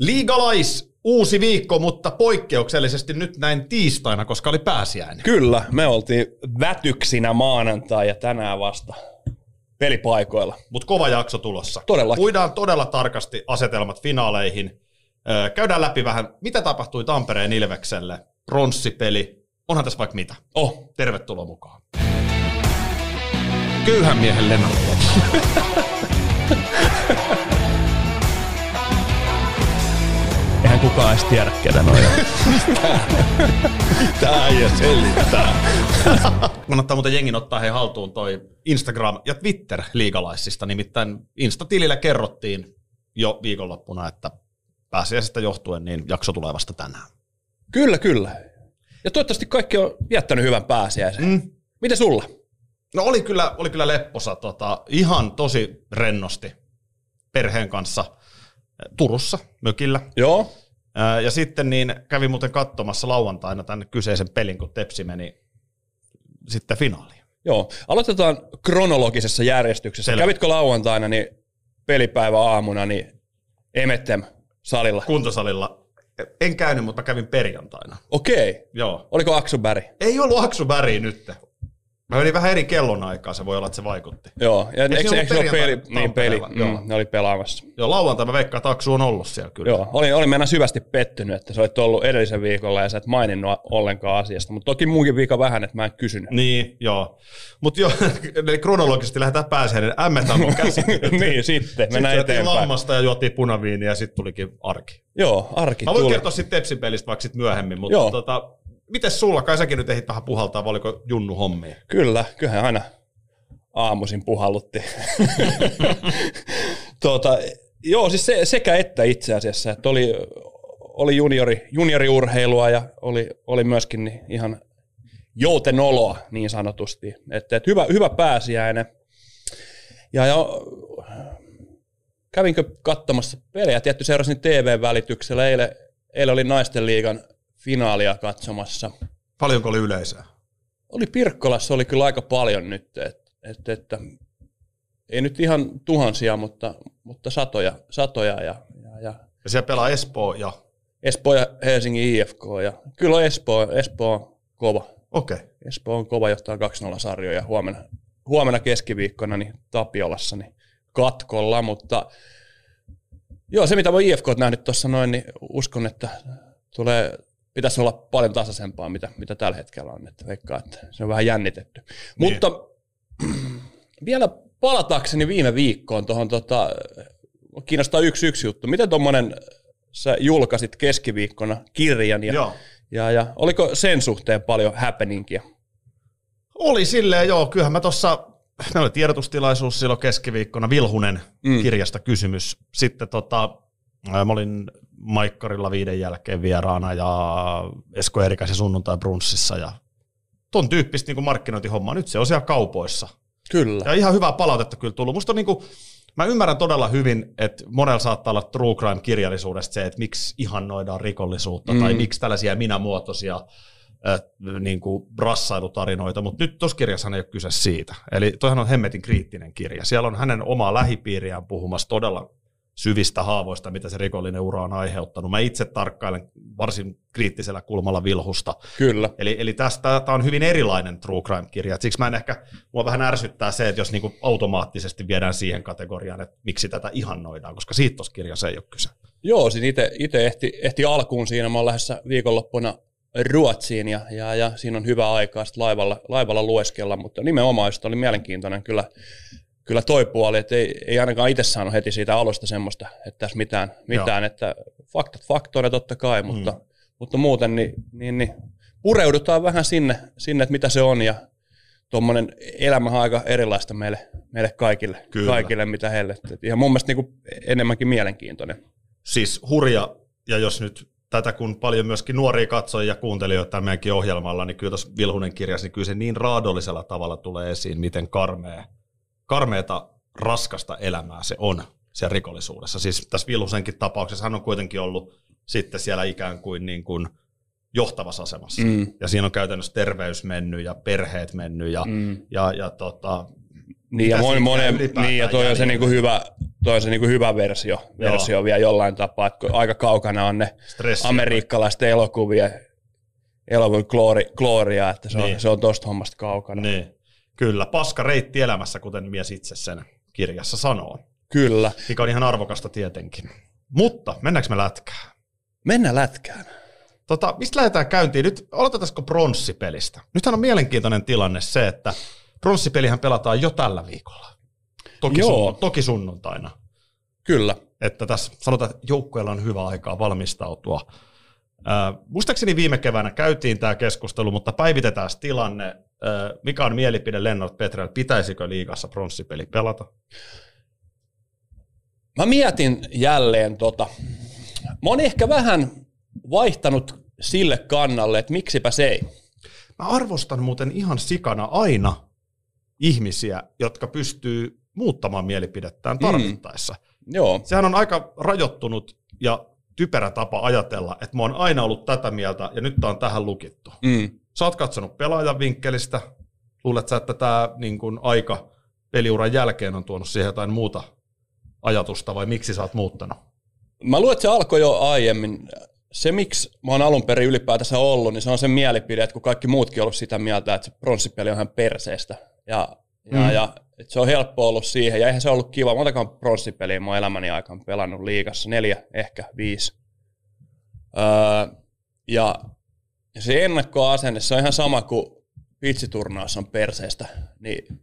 Liigalais uusi viikko, mutta poikkeuksellisesti nyt näin tiistaina, koska oli pääsiäinen. Kyllä, me oltiin vätyksinä maanantai ja tänään vasta pelipaikoilla. Mutta kova jakso tulossa. Todella. Puidaan todella tarkasti asetelmat finaaleihin. Käydään läpi vähän, mitä tapahtui Tampereen Ilvekselle. Pronssipeli. Onhan tässä vaikka mitä. Oh. Tervetuloa mukaan. Köyhän miehen Lennart. Eihän kukaan edes tiedä, ketä noin Tää ei selittää. Kannattaa muuten jengin ottaa he haltuun toi Instagram ja Twitter liigalaisista. Nimittäin Insta-tilillä kerrottiin jo viikonloppuna, että pääsiäisestä johtuen niin jakso tulee vasta tänään. Kyllä, kyllä. Ja toivottavasti kaikki on jättänyt hyvän pääsiäisen. Mm. Miten sulla? No oli kyllä, oli kyllä lepposa. Tota, ihan tosi rennosti perheen kanssa Turussa, mökillä. Joo. Ja sitten niin kävi muuten katsomassa lauantaina tämän kyseisen pelin, kun Tepsi meni sitten finaaliin. Joo, aloitetaan kronologisessa järjestyksessä. Selvä. Kävitkö lauantaina niin pelipäivä aamuna niin Emettem salilla? Kuntosalilla. En käynyt, mutta kävin perjantaina. Okei. Joo. Oliko Aksuberg? Ei ollut Aksuberg nyt. Mä menin vähän eri kellonaikaa, se voi olla, että se vaikutti. Joo, ja eikö, eikö, eikö se ole peli, niin peli, mm, joo. ne oli pelaamassa. Joo, lauantaina mä veikkaan, että Aksu on ollut siellä kyllä. Joo, olin, olin mennä syvästi pettynyt, että sä olit ollut edellisen viikolla ja sä et maininnut ollenkaan asiasta, mutta toki muukin viikon vähän, että mä en kysynyt. Niin, joo. Mutta joo, eli kronologisesti lähdetään pääseen, niin ämmetään mun käsi. niin, sitten, mennään sitten eteenpäin. lammasta ja juotiin punaviiniä ja sitten tulikin arki. Joo, arki Mä voin tuli. kertoa sitten Tepsin pelistä vaikka sit myöhemmin, mutta joo. tota, miten sulla? Kai säkin nyt ehdit vähän puhaltaa, vai oliko Junnu hommia? Kyllä, kyllähän aina aamuisin puhallutti. tuota, joo, siis se, sekä että itse asiassa, että oli, oli juniori, junioriurheilua ja oli, oli myöskin niin ihan joutenoloa niin sanotusti. Että, että hyvä, hyvä pääsiäinen. Ja, ja kävinkö katsomassa pelejä, tietty seurasin TV-välityksellä. Eilen, eilen oli naisten liigan finaalia katsomassa. Paljonko oli yleisöä? Oli Pirkkolassa, oli kyllä aika paljon nyt, että et, et, ei nyt ihan tuhansia, mutta, mutta satoja, satoja ja, ja, ja, ja siellä pelaa Espoo ja... Espoo ja Helsingin IFK ja kyllä on Espoo, Espoo on kova. Okei. Okay. Espoo on kova johtaa 2-0 sarjoja ja huomenna, huomenna keskiviikkona niin Tapiolassa niin katkolla, mutta joo, se mitä mä IFK nähnyt tuossa noin, niin uskon, että tulee pitäisi olla paljon tasaisempaa, mitä, mitä tällä hetkellä on. Että veikkaa, että se on vähän jännitetty. Niin. Mutta vielä palatakseni viime viikkoon tuohon, tota, kiinnostaa yksi yksi juttu. Miten tuommoinen, sä julkaisit keskiviikkona kirjan ja, joo. ja, ja oliko sen suhteen paljon happeningia? Oli silleen, joo. Kyllähän mä tuossa, meillä oli tiedotustilaisuus silloin keskiviikkona, Vilhunen mm. kirjasta kysymys. Sitten tota, mä olin Maikkarilla viiden jälkeen vieraana ja Esko Erikäisen sunnuntai brunssissa ja ton tyyppistä niin markkinointihommaa. Nyt se on siellä kaupoissa. Kyllä. Ja ihan hyvää palautetta kyllä tullut. Musta on niin kuin, mä ymmärrän todella hyvin, että monella saattaa olla true crime-kirjallisuudesta se, että miksi ihannoidaan rikollisuutta mm. tai miksi tällaisia minämuotoisia äh, niin kuin brassailutarinoita, mutta nyt tuossa kirjassa ei ole kyse siitä. Eli toihan on hemmetin kriittinen kirja. Siellä on hänen omaa lähipiiriään puhumassa todella syvistä haavoista, mitä se rikollinen ura on aiheuttanut. Mä itse tarkkailen varsin kriittisellä kulmalla vilhusta. Kyllä. Eli, eli tästä tämä on hyvin erilainen true crime-kirja. Et siksi mä en ehkä, mua vähän ärsyttää se, että jos niinku automaattisesti viedään siihen kategoriaan, että miksi tätä ihannoidaan, koska siitä tuossa kirjassa ei ole kyse. Joo, siis itse ehti, ehti alkuun siinä. Mä oon lähdössä viikonloppuna Ruotsiin ja, ja, ja siinä on hyvä aikaa laivalla, laivalla lueskella, mutta nimenomaan oli mielenkiintoinen kyllä kyllä toi puoli, että ei, ei ainakaan itse saanut heti siitä alusta semmoista, että tässä mitään, mitään että faktat faktoja totta kai, mutta, mm. mutta muuten niin, niin, niin pureudutaan vähän sinne, sinne, että mitä se on ja tuommoinen elämä on aika erilaista meille, meille kaikille, Kyllä. kaikille, mitä heille. Et ihan mun mielestä niin kuin enemmänkin mielenkiintoinen. Siis hurja, ja jos nyt tätä kun paljon myöskin nuoria katsojia ja kuuntelijoita meidänkin ohjelmalla, niin kyllä tuossa Vilhunen kirjassa, niin kyllä se niin raadollisella tavalla tulee esiin, miten karmea karmeata, raskasta elämää se on siellä rikollisuudessa. Siis tässä Vilhusenkin tapauksessa hän on kuitenkin ollut sitten siellä ikään kuin, niin kuin johtavassa asemassa. Mm. Ja siinä on käytännössä terveys mennyt ja perheet mennyt ja, mm. ja, ja tota, Niin, ja, moni, ylipäätään niin, ja toi on se, niinku hyvä, toi on se niinku hyvä versio, versio vielä jollain tapaa, että aika kaukana on ne Stressi. amerikkalaisten elokuvien elokuvien glooria, että se on, Niin. se on tosta hommasta kaukana. Niin. Kyllä, paska reitti elämässä, kuten mies itse sen kirjassa sanoo. Kyllä. Mikä on ihan arvokasta tietenkin. Mutta mennäänkö me lätkään? Mennään lätkään. Tota, mistä lähdetään käyntiin? Nyt aloitetaanko pronssipelistä? Nythän on mielenkiintoinen tilanne se, että pronssipelihän pelataan jo tällä viikolla. Toki, Joo. sun, toki sunnuntaina. Kyllä. Että tässä sanotaan, että joukkueella on hyvä aikaa valmistautua. Äh, muistaakseni viime keväänä käytiin tämä keskustelu, mutta päivitetään tilanne. Äh, mikä on mielipide Lennart Petrel, pitäisikö liigassa pronssipeli pelata? Mä mietin jälleen tota. Mä oon ehkä vähän vaihtanut sille kannalle, että miksipä se ei. Mä arvostan muuten ihan sikana aina ihmisiä, jotka pystyy muuttamaan mielipidettään tarvittaessa. Mm. Joo. Sehän on aika rajoittunut ja typerä tapa ajatella, että mä oon aina ollut tätä mieltä ja nyt tää on tähän lukittu. Mm. Sä oot katsonut pelaajan vinkkelistä, luulet sä, että tämä niin kun aika peliuran jälkeen on tuonut siihen jotain muuta ajatusta vai miksi sä oot muuttanut? Mä luulen, että se alkoi jo aiemmin. Se, miksi mä oon alun perin ylipäätänsä ollut, niin se on se mielipide, että kun kaikki muutkin on ollut sitä mieltä, että se pronssipeli on ihan perseestä. Ja, ja, Mm. ja että se on helppo ollut siihen. Ja eihän se ollut kiva. Montakaan pronssipeliä mä oon elämäni aikana pelannut liigassa. Neljä, ehkä viisi. Öö, ja ja se ennakkoasenne, se on ihan sama kuin pitsiturnaus on perseestä. Niin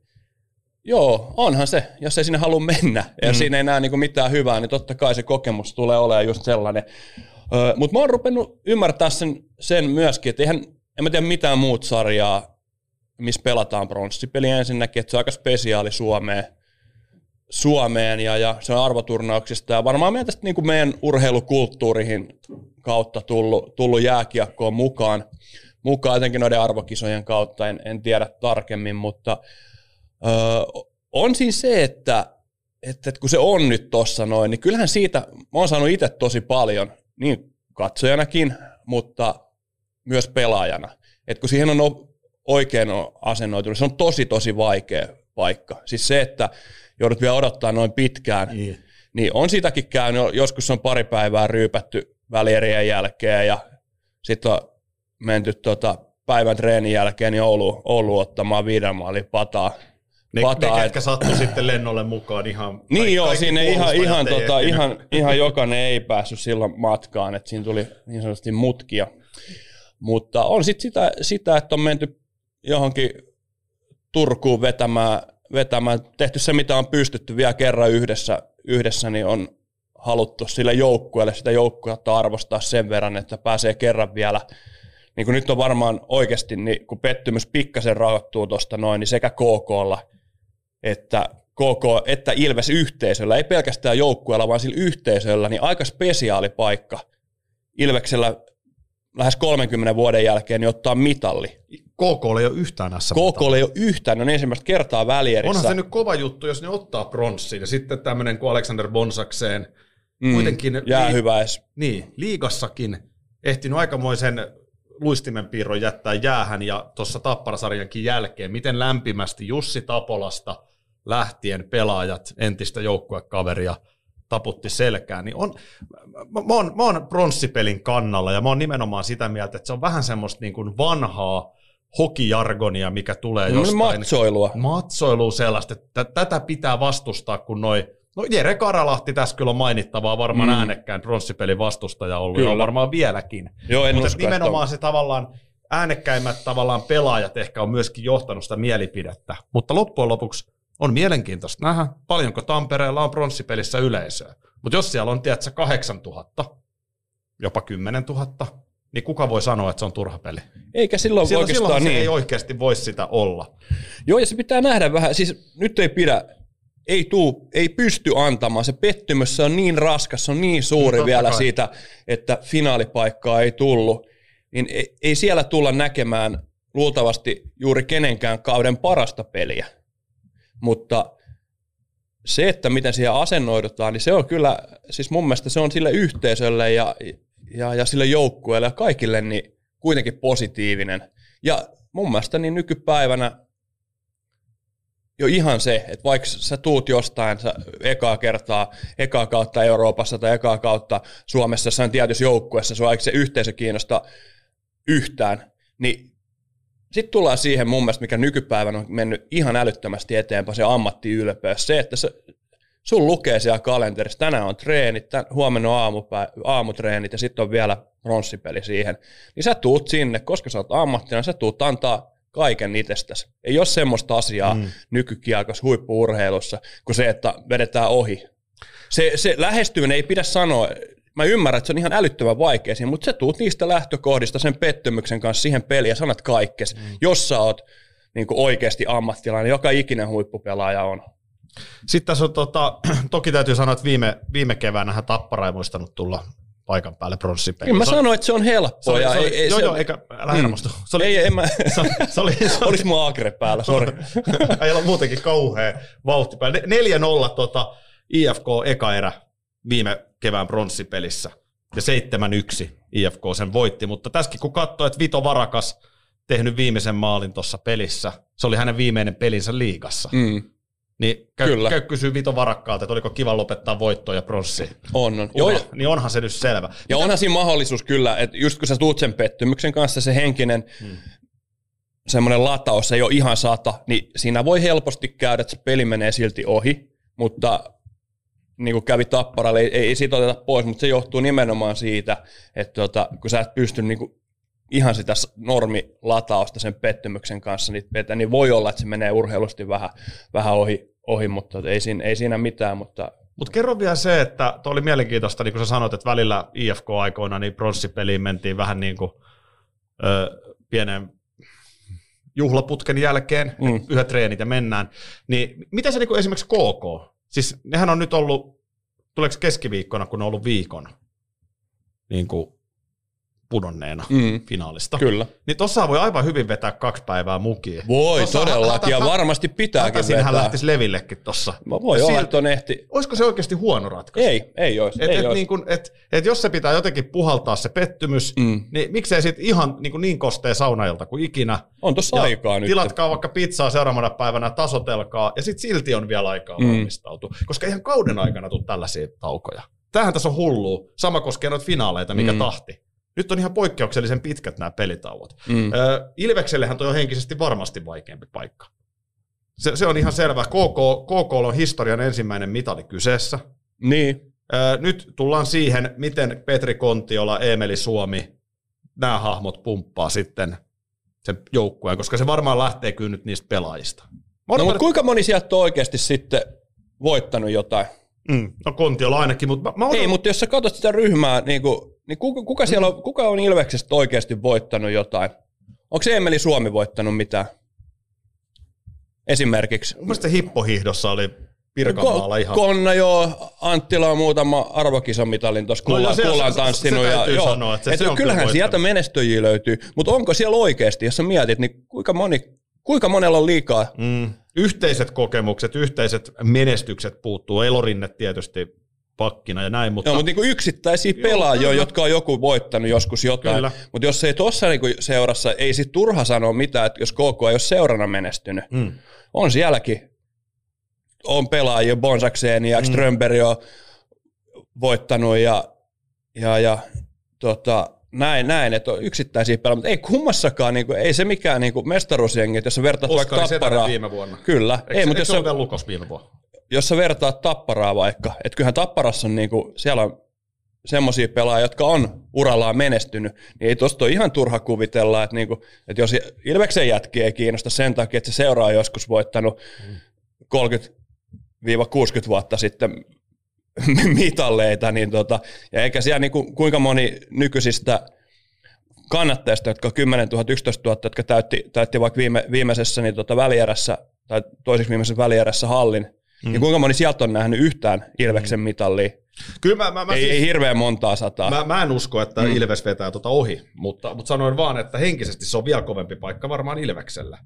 Joo, onhan se. Jos ei sinne halua mennä ja Mm. siinä ei näe niinku mitään hyvää, niin totta kai se kokemus tulee olemaan just sellainen. Öö, Mutta mä oon rupennut ymmärtää sen, sen myöskin, että eihän, en mä tiedä mitään muut sarjaa, missä pelataan pronssipeli ensinnäkin, että se on aika spesiaali Suomeen, Suomeen ja, ja se on arvoturnauksista ja varmaan meidän tästä niin kuin meidän urheilukulttuurihin kautta tullut, tullut jääkiekkoon mukaan, mukaan etenkin noiden arvokisojen kautta, en, en tiedä tarkemmin, mutta öö, on siinä se, että, että, että kun se on nyt tossa noin, niin kyllähän siitä, mä oon saanut itse tosi paljon, niin katsojanakin, mutta myös pelaajana. että kun siihen on oikein asennoitunut, se on tosi tosi vaikea paikka. Siis se, että joudut vielä odottaa noin pitkään, Niin. niin on sitäkin käynyt, joskus on pari päivää ryypätty välierien jälkeen ja sitten on menty tota päivän treenin jälkeen niin Oulu, Oulu ottamaan viiden maalin pataa. Ne, pataa ne et- ketkä sattuu sitten lennolle mukaan ihan... niin joo, siinä ihan, ihan, tota, ihan, ihan jokainen ei päässyt silloin matkaan, että siinä tuli niin sanotusti mutkia. Mutta on sitten sitä, sitä, että on menty johonkin Turkuun vetämään, vetämään, tehty se mitä on pystytty vielä kerran yhdessä, yhdessä niin on haluttu sille joukkueelle sitä joukkuetta arvostaa sen verran, että pääsee kerran vielä niin kuin nyt on varmaan oikeasti, niin kun pettymys pikkasen rahoittuu tuosta noin, niin sekä KKlla että KK, että Ilves yhteisöllä, ei pelkästään joukkueella, vaan sillä yhteisöllä, niin aika spesiaali paikka Ilveksellä lähes 30 vuoden jälkeen niin ottaa mitalli. KK ei ole yhtään sm KK ei ole yhtään, ne on ensimmäistä kertaa välierissä. Onhan se nyt kova juttu, jos ne ottaa pronssin. Ja sitten tämmöinen kuin Alexander Bonsakseen, Mm, kuitenkin jää lii- hyvä edes. niin, liigassakin ehtinyt aikamoisen luistimen piirron jättää jäähän ja tuossa Tapparasarjankin jälkeen, miten lämpimästi Jussi Tapolasta lähtien pelaajat entistä joukkuekaveria taputti selkään, niin on, mä, mä, oon, mä oon pronssipelin kannalla ja mä oon nimenomaan sitä mieltä, että se on vähän semmoista niin kuin vanhaa hokijargonia, mikä tulee jostain Matsoilua. matsoilua sellaista, että tätä pitää vastustaa, kun noi, no Jere Karalahti tässä kyllä on mainittavaa, varmaan mm. Äänekkään pronssipelin vastustaja ollut, Kyllä. ja on varmaan vieläkin. Joo, en Mutta usko, nimenomaan se tavallaan äänekkäimmät tavallaan pelaajat ehkä on myöskin johtanut sitä mielipidettä. Mutta loppujen lopuksi on mielenkiintoista nähdä, paljonko Tampereella on pronssipelissä yleisöä. Mutta jos siellä on, tiedätkö, 8000, jopa 10 000, niin kuka voi sanoa, että se on turha peli? Eikä silloin, Silloin, oikeastaan silloin se niin. ei oikeasti voi sitä olla. Joo, ja se pitää nähdä vähän, siis nyt ei pidä, ei, tuu, ei pysty antamaan, se pettymys se on niin raskas, se on niin suuri No, vielä kai. siitä, että finaalipaikkaa ei tullut, niin ei, ei siellä tulla näkemään luultavasti juuri kenenkään kauden parasta peliä, mutta se, että miten siihen asennoidutaan, niin se on kyllä, siis mun mielestä se on sille yhteisölle ja, ja, ja sille joukkueelle ja kaikille niin kuitenkin positiivinen. Ja mun mielestä niin nykypäivänä jo ihan se, että vaikka sä tuut jostain sä ekaa kertaa, ekaa kautta Euroopassa tai ekaa kautta Suomessa, sä on tietyssä joukkueessa, sua se yhteisö kiinnosta yhtään, niin sitten tullaan siihen mun mielestä, mikä nykypäivänä on mennyt ihan älyttömästi eteenpäin, se ammattiylpeys. Se, että se, sun lukee siellä kalenterissa, tänään on treenit, tämän, huomenna on aamupä, aamutreenit ja sitten on vielä pronssipeli siihen. Niin sä tuut sinne, koska sä oot ammattina, sä tuut antaa kaiken itsestäsi. Ei ole semmoista asiaa mm. nykykiekossa huippuurheilussa kuin se, että vedetään ohi. Se, se lähestyminen ei pidä sanoa, mä ymmärrän, että se on ihan älyttömän vaikea siinä, mutta sä tuut niistä lähtökohdista sen pettymyksen kanssa siihen peliin ja sanat kaikkes, mm. jos sä oot niin oikeasti ammattilainen, joka ikinen huippupelaaja on. Sitten tässä on, tota, toki täytyy sanoa, että viime, viime keväänä Tappara ei muistanut tulla paikan päälle pronssipeliin. Mä sanoin, että se on helppoa. Se oli, se oli, ei, ei, joo, se, joo, eikä, älä mm. Se oli, ei, en mä, se, se oli, se oli, Olis mun agre päällä, sori. Ei ole muutenkin kauhea vauhti päällä. 4-0 tota, IFK eka erä viime kevään pronssipelissä ja 7-1 IFK sen voitti, mutta tässäkin kun katsoo, että Vito Varakas tehnyt viimeisen maalin tuossa pelissä, se oli hänen viimeinen pelinsä liigassa. Mm. Niin käy, kyllä. käy kysyä Vito Varakkaalta, että oliko kiva lopettaa voittoa ja pronssi. On, on. Joo, niin onhan se nyt selvä. Ja Mitä? onhan siinä mahdollisuus kyllä, että just kun sä tuut sen pettymyksen kanssa, se henkinen hmm. semmoinen lataus ei ole ihan sata, niin siinä voi helposti käydä, että se peli menee silti ohi, mutta niin kuin kävi tapparalle, ei, ei siitä oteta pois, mutta se johtuu nimenomaan siitä, että tuota, kun sä et pysty niin kuin ihan sitä normilatausta sen pettymyksen kanssa niitä petä, niin voi olla, että se menee urheilusti vähän, vähän ohi, ohi, mutta ei siinä, ei siinä mitään. Mutta mutta kerro vielä se, että tuo oli mielenkiintoista, niin kuin sä sanoit, että välillä IFK-aikoina niin pronssipeliin mentiin vähän niin kuin ö, pienen juhlaputken jälkeen, mm. yhdet treenit ja mennään. Niin miten se niin kuin esimerkiksi KK? Siis nehän on nyt ollut, tuleeko keskiviikkona, kun on ollut viikon niin kuin pudonneena mm. finaalista. Kyllä. Niin tossa voi aivan hyvin vetää kaksi päivää mukia. Voi tossa todellakin, ja varmasti pitääkin vetää. hän lähtisi levillekin tossa. Voi olla, että on ehti. Olisiko se oikeasti huono ratkaisu? Ei, ei olisi. Et, ei et olisi. Niin kun, et, et jos se pitää jotenkin puhaltaa se pettymys, mm. niin miksei sitten ihan niin, kuin niin kostee saunailta kuin ikinä. On tossa aikaa nyt. Tilatkaa vaikka pizzaa seuraavana päivänä, tasotelkaa, ja sitten silti on vielä aikaa mm. valmistautua. Koska ihan kauden aikana tuu tällaisia taukoja. Tämähän tässä on hullu. Sama koskee noita finaaleita, mikä mm. tahti. Nyt on ihan poikkeuksellisen pitkät nämä pelitauot. Mm. Ö, Ilveksellehän toi on henkisesti varmasti vaikeampi paikka. Se, se on ihan selvä. KK, KK on historian ensimmäinen mitali kyseessä. Niin. Ö, nyt tullaan siihen, miten Petri Kontiola, Emeli Suomi, nämä hahmot pumppaa sitten sen joukkueen, koska se varmaan lähtee kyllä nyt niistä pelaajista. No, mutta kuinka moni sieltä on oikeasti sitten voittanut jotain? Mm, no Kontiola ainakin, mutta mä, mä otan... Ei, mutta jos sä katsot sitä ryhmää, niin kuin niin kuka, kuka, siellä on, kuka on Ilveksestä oikeasti voittanut jotain? Onko se Emeli Suomi voittanut mitään? Esimerkiksi. Mielestäni hippohihdossa oli Pirkanmaalla ihan. Konna joo, Anttila on muutama arvokisamitalin tuossa no, kullaan tanssinut. Se, se, ja, joo, sanoa, että se, et se on kyllähän sieltä menestyjiä löytyy, mutta onko siellä oikeasti, jos sä mietit, niin kuinka, moni, kuinka monella on liikaa? Mm. Yhteiset kokemukset, yhteiset menestykset puuttuu. Elorinne tietysti pakkina ja näin. Mutta... Joo, mutta niin kuin yksittäisiä pelaajia, joo, jotka on joku voittanut joskus jotain. Kyllä. Mutta jos ei tuossa niin seurassa, ei sit turha sanoa mitään, että jos KK ei ole seurana menestynyt. Mm. On sielläkin. On pelaajia, Bonsakseen ja mm. Strömberg on voittanut ja, ja, ja tota, näin, näin, että on yksittäisiä pelaajia, mutta ei kummassakaan, niin kuin, ei se mikään niin mestaruusjengi, jos sä vertaat Oskari vaikka Tapparaa. viime vuonna. Kyllä. Eikö, ei, mutta jos se on Lukos viime vuonna? Jos sä vertaat Tapparaa vaikka, että kyllähän Tapparassa on niinku, siellä on semmoisia pelaajia, jotka on urallaan menestynyt, niin ei tosta ole ihan turha kuvitella, että, niinku, että jos Ilveksen jätki ei kiinnosta sen takia, että se seuraa joskus voittanut 30-60 vuotta sitten mitalleita, niin tota, ja eikä siellä niinku, kuinka moni nykyisistä kannattajista, jotka 10 000, 11 000, jotka täytti, täytti vaikka viime, viimeisessä niin tota välierässä, tai toiseksi viimeisessä välierässä hallin, Mm. Niin kuinka moni sieltä on nähnyt yhtään Ilveksen mm. mitallia? Kyllä mä, mä, mä ei, siis, ei hirveän montaa sataa. Mä, mä en usko, että mm. Ilves vetää tuota ohi, mutta, mutta sanoin vaan, että henkisesti se on vielä kovempi paikka varmaan Ilveksellä.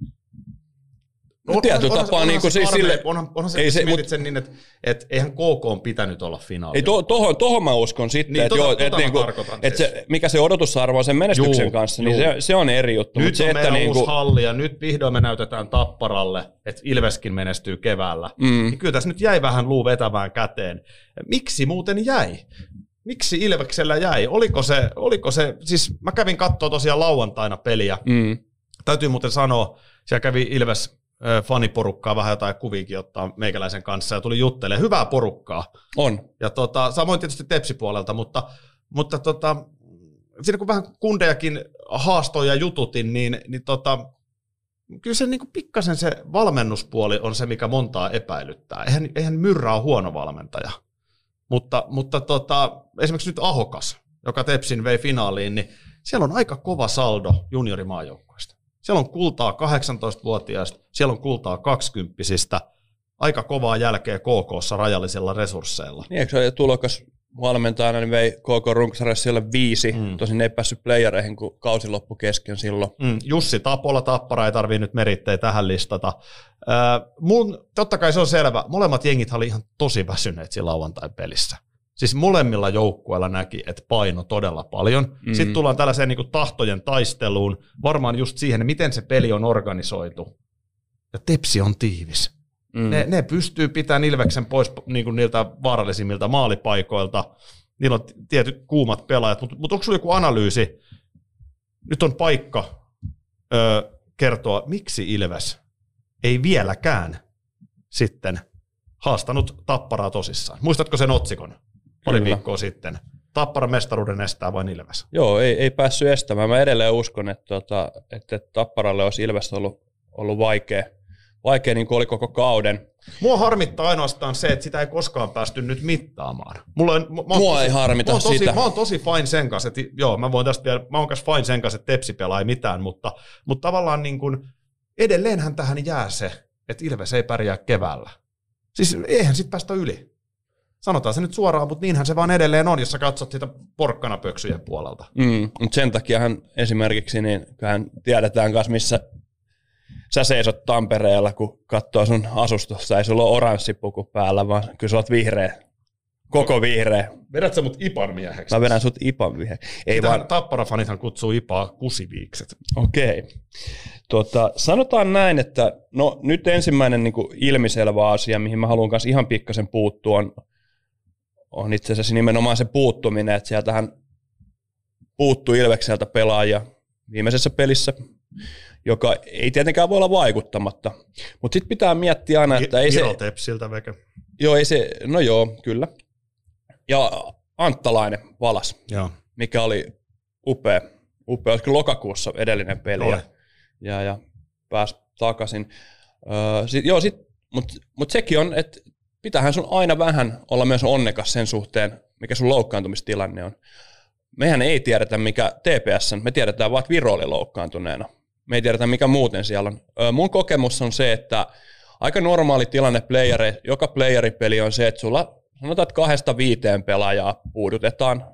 No, tietyllä tapaa onhan niin kuin se siis sille, Onhan, onhan se, ei se- se, mut- sen niin, että et eihän KK on pitänyt olla finaali. Ei, to, tohon, tohon mä uskon sitten, Niin, että, tota- joo, tota että, mä niinku, tarkoitan että siis. se, mikä se odotusarvo on sen menestyksen Juu, kanssa, niin juu. se, se on eri juttu. Nyt se, on että meidän niinku, uusi halli ja nyt vihdoin me näytetään Tapparalle, että Ilveskin menestyy keväällä. mm, Niin kyllä tässä nyt jäi vähän luu vetävään käteen. Miksi muuten jäi? Miksi Ilveksellä jäi? Oliko se, oliko se siis mä kävin katsoa tosiaan lauantaina peliä. mm, Täytyy muuten sanoa, siellä kävi Ilves faniporukkaa vähän jotain kuviikin ottaa meikäläisen kanssa ja tuli juttelemaan. Hyvää porukkaa. on. Ja tota, samoin tietysti Tepsi-puolelta, mutta, mutta tota, siinä kun vähän kundejakin haastoin ja jututin, niin, niin tota, kyllä se niin pikkasen se valmennuspuoli on se, mikä montaa epäilyttää. Eihän, eihän Myrrä ole huono valmentaja. Mutta, mutta tota, esimerkiksi nyt Ahokas, joka Tepsin vei finaaliin, niin siellä on aika kova saldo juniorimaajoukkoista. Siellä on kultaa 18-vuotiaista, siellä on kultaa 20 aika kovaa jälkeä KKssa rajallisilla resursseilla. Niin, eikö se ole tulokas valmentajana, niin vei KK Runkosarjassa siellä viisi. Mm. Tosin ne ei päässyt playereihin, kun kausi loppui kesken silloin. Mm, Jussi Tapola, Tappara ei tarvii nyt merittejä tähän listata. Äh, mun, totta kai se on selvä, molemmat jengit oli ihan tosi väsyneet siinä lauantain pelissä. Siis molemmilla joukkueilla näki, että paino todella paljon. Mm. Sitten tullaan tällaiseen niin kuin tahtojen taisteluun, varmaan just siihen, miten se peli on organisoitu. Ja Tepsi on tiivis. Mm. Ne, ne pystyy pitämään Ilveksen pois niin kuin niiltä vaarallisimmilta maalipaikoilta. Niillä on tietyt kuumat pelaajat, mutta, mutta onko sinulla joku analyysi? Nyt on paikka ö, kertoa, miksi Ilves ei vieläkään sitten haastanut Tapparaa tosissaan. Muistatko sen otsikon pari Kyllä. viikkoa sitten? Tappara mestaruuden estää vain Ilves. Joo, ei, ei päässyt estämään. Mä edelleen uskon, että, tota, että Tapparalle olisi Ilves ollut, ollut vaikea, vaikea niin kuin oli koko kauden. Mua harmittaa ainoastaan se, että sitä ei koskaan päästy nyt mittaamaan. Mulla on, mä, Mua tosi, ei harmita mä tosi, sitä. Mä oon tosi fine sen kanssa, että joo, mä voin tästä vielä, mä oon kanssa fine sen kanssa, että Tepsi pelaa ei mitään, mutta, mutta tavallaan niin kuin, edelleenhän tähän jää se, että Ilves ei pärjää keväällä. Siis eihän sit päästä yli. Sanotaan se nyt suoraan, mutta niinhän se vaan edelleen on, jos sä katsot sitä porkkanapöksyjen puolelta. Mm, mutta sen takiahan esimerkiksi, niin kyllähän tiedetään myös, missä sä seisot Tampereella, kun katsoo sun asustusta. Ei sulla ole oranssi puku päällä, vaan kyllä sä oot vihreä. Koko vihreä. Vedät sä mut Ipan mieheksi? Mä vedän sut Ipan vihreä. Ei Sitähän vaan, Tappara-fanithan kutsuu Ipaa kusiviikset. Okei. Tota, sanotaan näin, että no nyt ensimmäinen niin kuin ilmiselvä asia, mihin mä haluan kanssa ihan pikkasen puuttua, on, on itse asiassa nimenomaan se puuttuminen, että sieltähän puuttuu Ilvekseltä pelaajia viimeisessä pelissä, joka ei tietenkään voi olla vaikuttamatta. Mutta sitten pitää miettiä aina, että ei se... Tepsiltä veke. Joo, ei se... No joo, kyllä. Ja Anttalainen valas Joo. mikä oli upea, upea olisiko lokakuussa edellinen peli Oli. ja, ja, ja pääsi takaisin. Öö, sit, joo, sit, mutta mut sekin on, että pitäähän sun aina vähän olla myös onnekas sen suhteen, mikä sun loukkaantumistilanne on. Mehän ei tiedetä, mikä TPS on. Me tiedetään vaan, että Viro oli loukkaantuneena. Me ei tiedetä, mikä muuten siellä on. Mun kokemus on se, että aika normaali tilanne playere, joka playeripeli on se, että sulla sanotaan, että kahdesta viiteen pelaajaa puudutetaan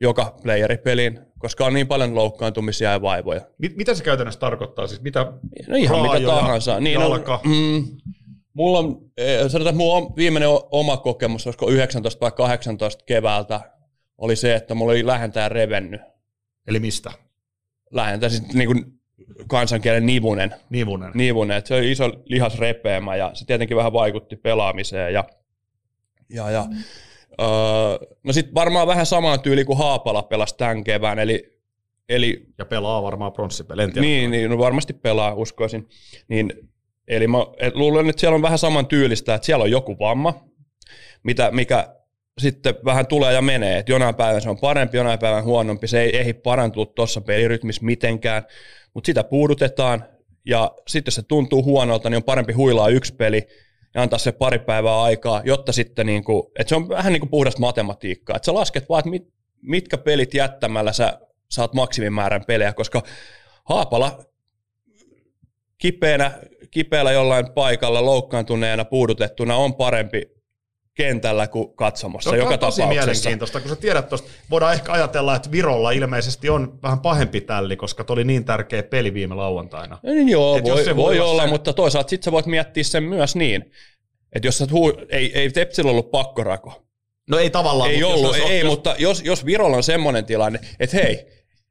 joka playeripeliin, koska on niin paljon loukkaantumisia ja vaivoja. Mit, mitä se käytännössä tarkoittaa? Siis mitä, No ihan mitä tahansa. Niin, jalka. No, mm, mulla on, eh, sanotaan, että mulla on viimeinen oma kokemus, olisiko 19 vai 18 keväältä, oli se, että mulla oli lähentää revennyt. eli mistä? Lähentää siis niin kuin kansankielen nivunen. Nivunen. nivunen. että se oli iso lihasrepeämä ja se tietenkin vähän vaikutti pelaamiseen. Ja, ja, ja, öö, no sitten varmaan vähän samaan tyyliin kuin Haapala pelasi tämän kevään, eli, eli Ja pelaa varmaan tiedä. niin, niin, no varmasti pelaa, uskoisin. Niin, eli mä et luulen, että siellä on vähän saman tyylistä, että siellä on joku vamma, mitä, mikä sitten vähän tulee ja menee. Että jonain päivänä se on parempi, jonain päivänä huonompi. Se ei ehdi parantua tuossa pelirytmissä mitenkään, mutta sitä puudutetaan. Ja sitten jos se tuntuu huonolta, niin on parempi huilaa yksi peli ja antaa se pari päivää aikaa, jotta sitten, niin kuin, että se on vähän niin kuin puhdas matematiikkaa. Että sä lasket vaan, että mit, mitkä pelit jättämällä sä saat maksimimäärän pelejä, koska Haapala kipeänä, kipeällä jollain paikalla loukkaantuneena, puudutettuna on parempi kentällä kuin katsomossa Se on joka tosi tapauksessa. mielenkiintoista, kun sä tiedät tuosta, voidaan ehkä ajatella, että Virolla ilmeisesti on vähän pahempi tälli, koska toi oli niin tärkeä peli viime lauantaina. No niin joo, Et jos voi, se voi, voi olla olla, se- mutta toisaalta sit sä voit miettiä sen myös niin, että jos sä huu, ei, ei Tepsillä ollut pakkorako. No ei tavallaan. Ei mutta ollut, jos, ei, jos, mutta jos, jos Virolla on semmoinen tilanne, että hei,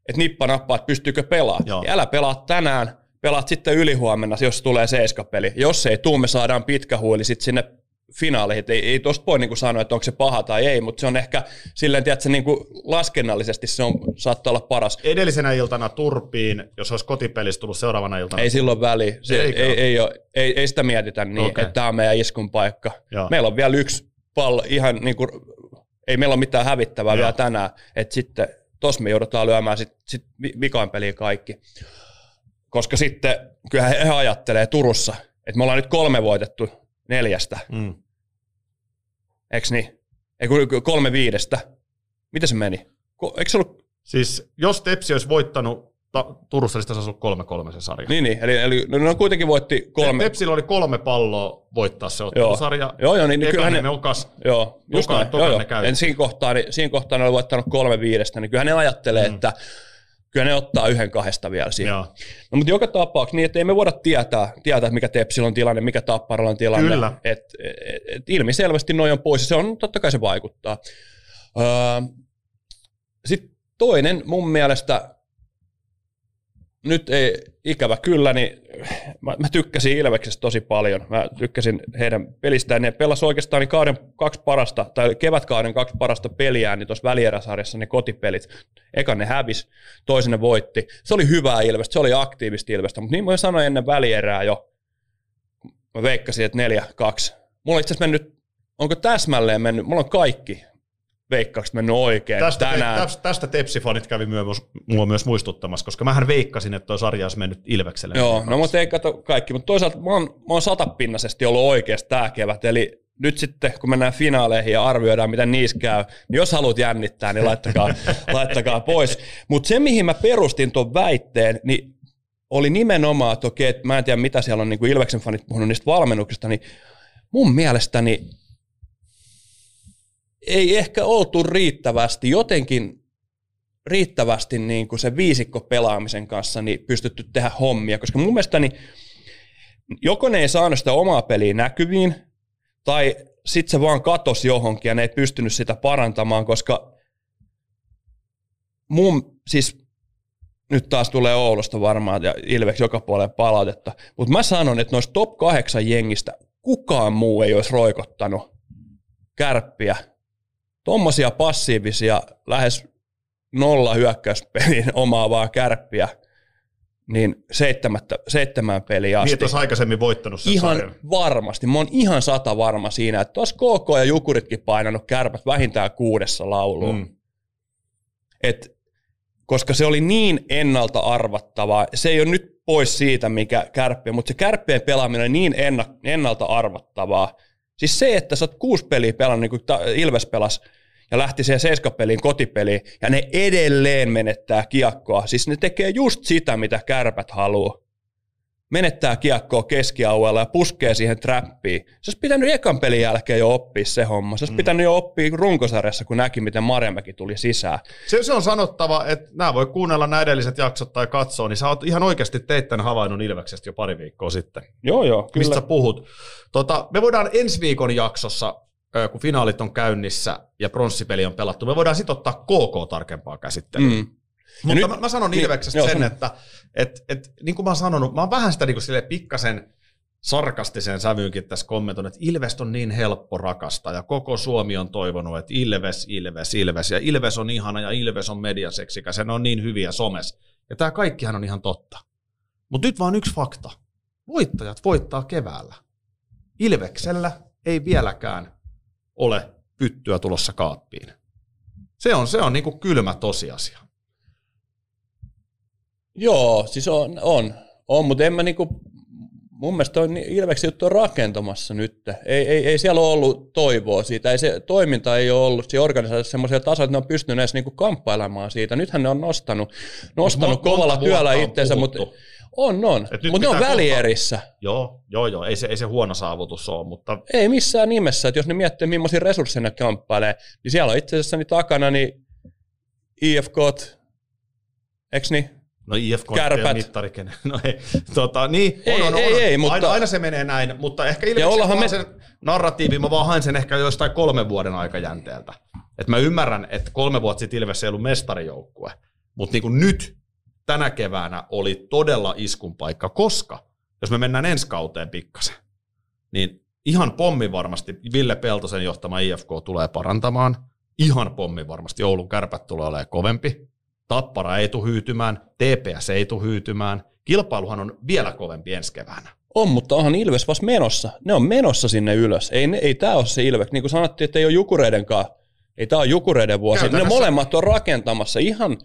että nippa nappaa, että pystyykö pelaa. Joo. Ja älä pelaa tänään, pelaat sitten ylihuomenna, jos tulee seiskapeli. Jos ei tuu, me saadaan pitkä huili sitten sinne finaaleihin. Ei, ei tosta voi niinku sanoa, että onko se paha tai ei, mutta se on ehkä silleen, tiedätkö, niinku laskennallisesti se on, saattaa olla paras. Edellisenä iltana Turpiin, jos olisi kotipelissä tullut seuraavana iltana. Ei silloin väli. Se, ei, ei, ei, ole, ei, ei, sitä mietitä niin, okay. että tämä on meidän iskun paikka. Joo. Meillä on vielä yksi pallo, ihan niin kuin, ei meillä ole mitään hävittävää Joo. vielä tänään, että sitten tos me joudutaan lyömään sit, sit vi- vikaan peliin kaikki. Koska sitten, kyllähän he ajattelee Turussa, että me ollaan nyt kolme voitettu neljästä, Mm. eikö niin? Ei kun kolme viidestä. Miten se meni? Eikö se ollut, Siis jos Tepsi olisi voittanut ta- Turussa, niin olisi ollut kolme kolme se sarja. niin, niin eli, eli no, ne kuitenkin voitti kolme. Tepsillä oli kolme palloa voittaa se Joo. ottelusarja. Joo, joo, niin, niin kyllähän Ekanen ne, ne okas. Joo, just tokan Joo, ne joo. käytti. En siinä kohtaa, niin, siinä kohtaa ne oli voittanut kolme viidestä, niin kyllä ne ajattelee, mm. että kyllä ne ottaa yhden kahdesta vielä siihen. Joo. No, mutta joka tapauksessa niin, että ei me voida tietää, tietää mikä Tepsillä on tilanne, mikä Tapparalla on tilanne. Kyllä. Et, et, et, ilmiselvästi noin on pois ja se on, totta kai se vaikuttaa. Öö, Sitten toinen mun mielestä, nyt ei ikävä kyllä, niin mä, mä tykkäsin Ilveksestä tosi paljon. Mä tykkäsin heidän pelistään. Ne pelasi oikeastaan niin kauden kaksi parasta, tai kevätkauden kaksi parasta peliään, niin tuossa välieräsarjassa ne kotipelit. Ekan ne hävis, toisen ne voitti. Se oli hyvää Ilvestä, se oli aktiivista Ilvestä, mutta niin mä sanoin ennen välierää jo, mä veikkasin, että neljä, kaksi. Mulla on itse asiassa mennyt, onko täsmälleen mennyt, mulla on kaikki veikkaukset mennyt oikein Tästä, tänään. tästä, tästä Tepsi-fanit kävi myös, mua myös muistuttamassa, koska mähän veikkasin, että tuo sarja olisi mennyt Ilvekselle. Joo, no mutta ei kato kaikki, mutta toisaalta mä oon, mä oon satapinnaisesti ollut oikeassa tää kevät, eli nyt sitten kun mennään finaaleihin ja arvioidaan, miten niissä käy, niin jos haluat jännittää, niin laittakaa, laittakaa pois. Mutta se, mihin mä perustin tuon väitteen, niin oli nimenomaan, että okei, että mä en tiedä mitä siellä on niin kuin Ilveksen fanit puhunut niistä valmennuksista, niin mun mielestäni ei ehkä oltu riittävästi, jotenkin riittävästi niin kuin se viisikko pelaamisen kanssa niin pystytty tehdä hommia, koska mun mielestäni joko ne ei saanut sitä omaa peliä näkyviin, tai sitten se vaan katosi johonkin ja ne ei pystynyt sitä parantamaan, koska mun, siis nyt taas tulee Oulusta varmaan ja Ilveksi joka puolelle palautetta, mutta mä sanon, että noista top kahdeksan jengistä kukaan muu ei olisi roikottanut kärppiä. Tuommoisia passiivisia, lähes nolla hyökkäyspelin omaavaa kärppiä, niin seitsemättä, seitsemän peliä Niin, asti. olisi aikaisemmin voittanut sen Ihan sarjan. varmasti. Mä oon ihan sata varma siinä, että tuossa KK ja Jukuritkin painanut kärpät vähintään kuudessa lauluun. Mm. Et, koska se oli niin ennalta arvattavaa. Se ei ole nyt pois siitä, mikä kärppien, mutta se kärppien pelaaminen on niin enna, ennalta arvattavaa. Siis se, että sä oot kuusi peliä pelannut, niin kuin Ilves pelas, ja lähti siihen seiskapeliin, kotipeliin, ja ne edelleen menettää kiekkoa. Siis ne tekee just sitä, mitä kärpät haluaa. Menettää kiekkoa keskialueella ja puskee siihen trappiin. Se olisi pitänyt ekan pelin jälkeen jo oppia se homma. Se olisi mm. pitänyt jo oppia runkosarjassa, kun näki, miten Marjamäki tuli sisään. Se, se on sanottava, että nämä voi kuunnella nämä edelliset jaksot tai katsoa, niin sä oot ihan oikeasti teit tämän havainnon Ilveksestä jo pari viikkoa sitten. Joo, joo, Mistä sä puhut? Tota, me voidaan ensi viikon jaksossa, kun finaalit on käynnissä ja pronssipeli on pelattu, me voidaan sitten ottaa KK tarkempaa käsittelyä. Mm. Mutta nyt- mä, mä sanon niin, Ilveksestä joo, sen, sano. että et, et, niin kuin mä oon sanonut, mä oon vähän sitä niin sille pikkasen sarkastisen sävyynkin tässä kommentoinut, että Ilves on niin helppo rakastaa ja koko Suomi on toivonut, että Ilves, Ilves, Ilves ja Ilves on ihana ja Ilves on mediaseksikä, se on niin hyviä somes. Ja tämä kaikkihan on ihan totta. Mutta nyt vaan yksi fakta. Voittajat voittaa keväällä. Ilveksellä ei vieläkään ole pyttyä tulossa kaappiin. Se on, se on niin kuin kylmä tosiasia. Joo, siis on, on, on mutta en mä niinku, mun mielestä on Ilveksi juttu on rakentamassa nyt. Ei, ei, ei siellä ole ollut toivoa siitä. Ei se toiminta ei ole ollut siinä organisaatiossa semmoisia tasoja, että ne on pystynyt edes niinku kamppailemaan siitä. Nythän ne on nostanut, nostanut kovalla työllä itseensä, mutta on, on. Mutta ne on välierissä. Kohta... Joo, joo, joo. Ei se, ei se huono saavutus ole, mutta... Ei missään nimessä. Että jos ne miettii, millaisia resursseja ne kamppailee, niin siellä on itse asiassa niin takana niin IFK, eikö niin? No IFK Kärpät. mittari, No ei, tota, niin, ei, on, on, ei, on. ei, mutta... aina, aina, se menee näin, mutta ehkä Ilveksen me... sen narratiivi, mä vaan hain sen ehkä jostain kolmen vuoden aikajänteeltä. Et mä ymmärrän, että kolme vuotta sitten Ilves ei ollut mestarijoukkue, mutta niin kuin nyt tänä keväänä oli todella iskun paikka, koska jos me mennään ensi kauteen pikkasen, niin ihan pommi varmasti Ville Peltosen johtama IFK tulee parantamaan. Ihan pommi varmasti Oulun kärpät tulee olemaan kovempi. Tappara ei tule hyytymään, TPS ei tule hyytymään. Kilpailuhan on vielä kovempi ensi keväänä. On, mutta onhan Ilves vasta menossa. Ne on menossa sinne ylös. Ei, ei tämä ole se Ilves. Niin kuin sanottiin, että ei ole Jukureidenkaan. Ei tämä ole Jukureiden vuosi. Ne molemmat on rakentamassa ihan,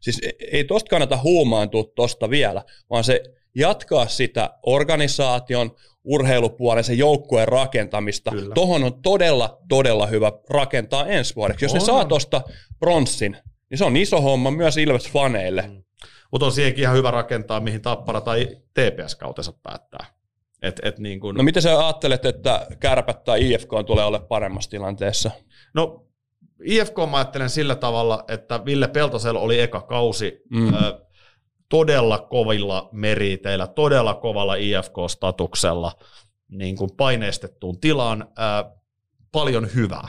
siis ei tosta kannata huumaantua tosta vielä, vaan se jatkaa sitä organisaation, urheilupuolen, sen joukkueen rakentamista. Kyllä. Tohon on todella, todella hyvä rakentaa ensi vuodeksi. Jos on. ne saa tuosta pronssin, niin se on iso homma myös Ilves-faneille. Mm. Mutta on siihenkin ihan hyvä rakentaa, mihin Tappara tai TPS-kautensa päättää. Et, et niin kun... No miten sä ajattelet, että kärpät tai IFK tulee olemaan paremmassa tilanteessa? No IFK mä ajattelen sillä tavalla, että Ville Peltosella oli eka kausi mm. ö, todella kovilla meriteillä, todella kovalla IFK-statuksella niin kuin paineistettuun tilaan, ö, paljon hyvää.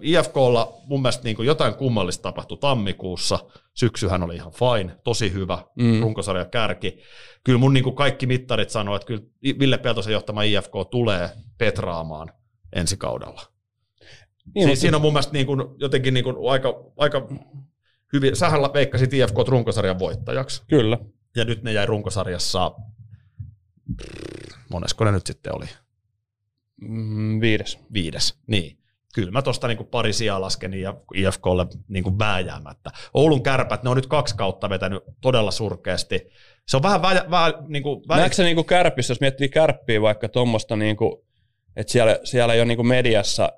IFKlla mun mielestä niin jotain kummallista tapahtui tammikuussa. Syksyhän oli ihan fine, tosi hyvä, mm. runkosarja kärki. Kyllä mun niin kaikki mittarit sanoo, että kyllä Ville Peltosen johtama IFK tulee petraamaan ensi kaudella. Niin, siis siinä on mun mielestä niin kuin, jotenkin niin kuin aika, aika hyvin. Sähän veikkasit IFK runkosarjan voittajaksi. Kyllä. Ja nyt ne jäi runkosarjassa, monesko ne nyt sitten oli? Mm, viides. Viides, niin kyllä mä tuosta niin pari sijaa lasken ja IFKlle niin kuin vääjäämättä. Oulun kärpät, ne on nyt kaksi kautta vetänyt todella surkeasti. Se on vähän vä, vä, niin kuin, vä... Näetkö se niin kuin kärpissä, jos miettii kärppiä vaikka tuommoista, niin kuin, että siellä, siellä jo niin kuin mediassa,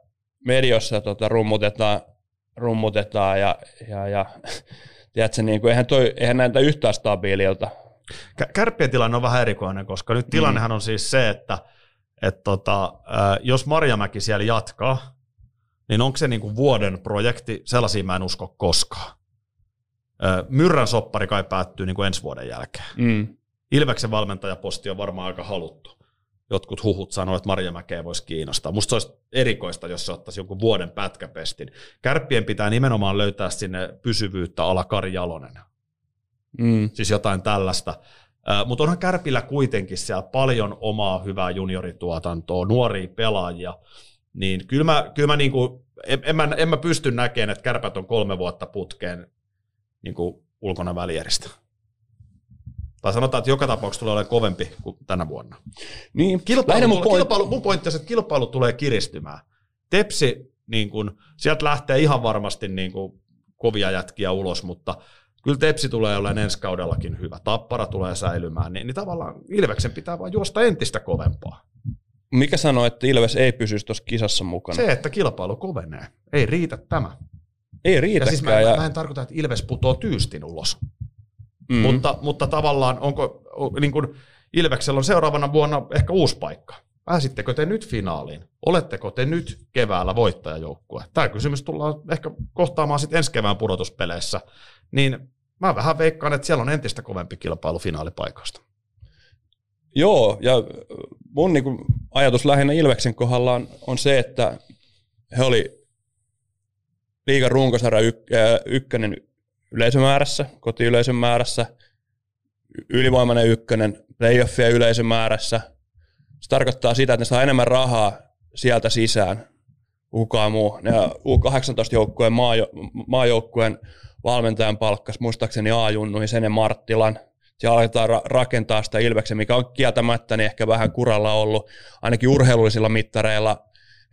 mediassa tota, rummutetaan, rummutetaan ja, ja, ja tiedätkö, niin kuin, eihän, toi, eihän näitä yhtään stabiililta. Kärppien tilanne on vähän erikoinen, koska nyt tilannehan mm. on siis se, että et tota, jos Marjamäki siellä jatkaa, niin onko se niinku vuoden projekti, sellaisia mä en usko koskaan. Myrrän soppari kai päättyy niinku ensi vuoden jälkeen. Mm. Ilveksen valmentajaposti on varmaan aika haluttu. Jotkut huhut sanoo, että Marja Mäkeä voisi kiinnostaa. Musta se olisi erikoista, jos se ottaisi jonkun vuoden pätkäpestin. Kärppien pitää nimenomaan löytää sinne pysyvyyttä ala Kari Jalonen. Mm. Siis jotain tällaista. Mutta onhan Kärpillä kuitenkin siellä paljon omaa hyvää juniorituotantoa, nuoria pelaajia niin kyllä mä, kyllä mä, niinku, en, en, mä, en mä pysty näkemään, että kärpät on kolme vuotta putkeen niinku ulkona välieristä. Tai sanotaan, että joka tapauksessa tulee olemaan kovempi kuin tänä vuonna. Niin, kilpailu, mun, point... kilpailu, mun pointti on, että kilpailu tulee kiristymään. Tepsi, niin kun, sieltä lähtee ihan varmasti niin kun, kovia jätkiä ulos, mutta kyllä Tepsi tulee olemaan ensi kaudellakin hyvä. Tappara tulee säilymään, niin, niin tavallaan Ilveksen pitää vaan juosta entistä kovempaa. Mikä sanoo, että Ilves ei pysyisi tuossa kisassa mukana? Se, että kilpailu kovenee. Ei riitä tämä. Ei riitä. siis mä, ja... mä en tarkoita, että Ilves putoo tyystin ulos. Mm. Mutta, mutta tavallaan onko, niin kuin Ilveksellä on seuraavana vuonna ehkä uusi paikka. Pääsittekö te nyt finaaliin? Oletteko te nyt keväällä voittajajoukkue? Tämä kysymys tullaan ehkä kohtaamaan sitten ensi kevään pudotuspeleissä. Niin mä vähän veikkaan, että siellä on entistä kovempi kilpailu finaalipaikasta. Joo, ja mun niin kuin, ajatus lähinnä Ilveksen kohdalla on, on se, että he oli liigan runkosarja yk, ykkönen yleisömäärässä, kotiyleisön määrässä, ylivoimainen ykkönen playoffia yleisön määrässä. Se tarkoittaa sitä, että ne saa enemmän rahaa sieltä sisään kukaan muu. Ne U18-joukkueen maajo, maajoukkueen valmentajan palkkas muistaakseni A-junnuihin Sene Marttilan – siellä aletaan ra- rakentaa sitä Ilveksen, mikä on kieltämättä niin ehkä vähän kuralla ollut, ainakin urheilullisilla mittareilla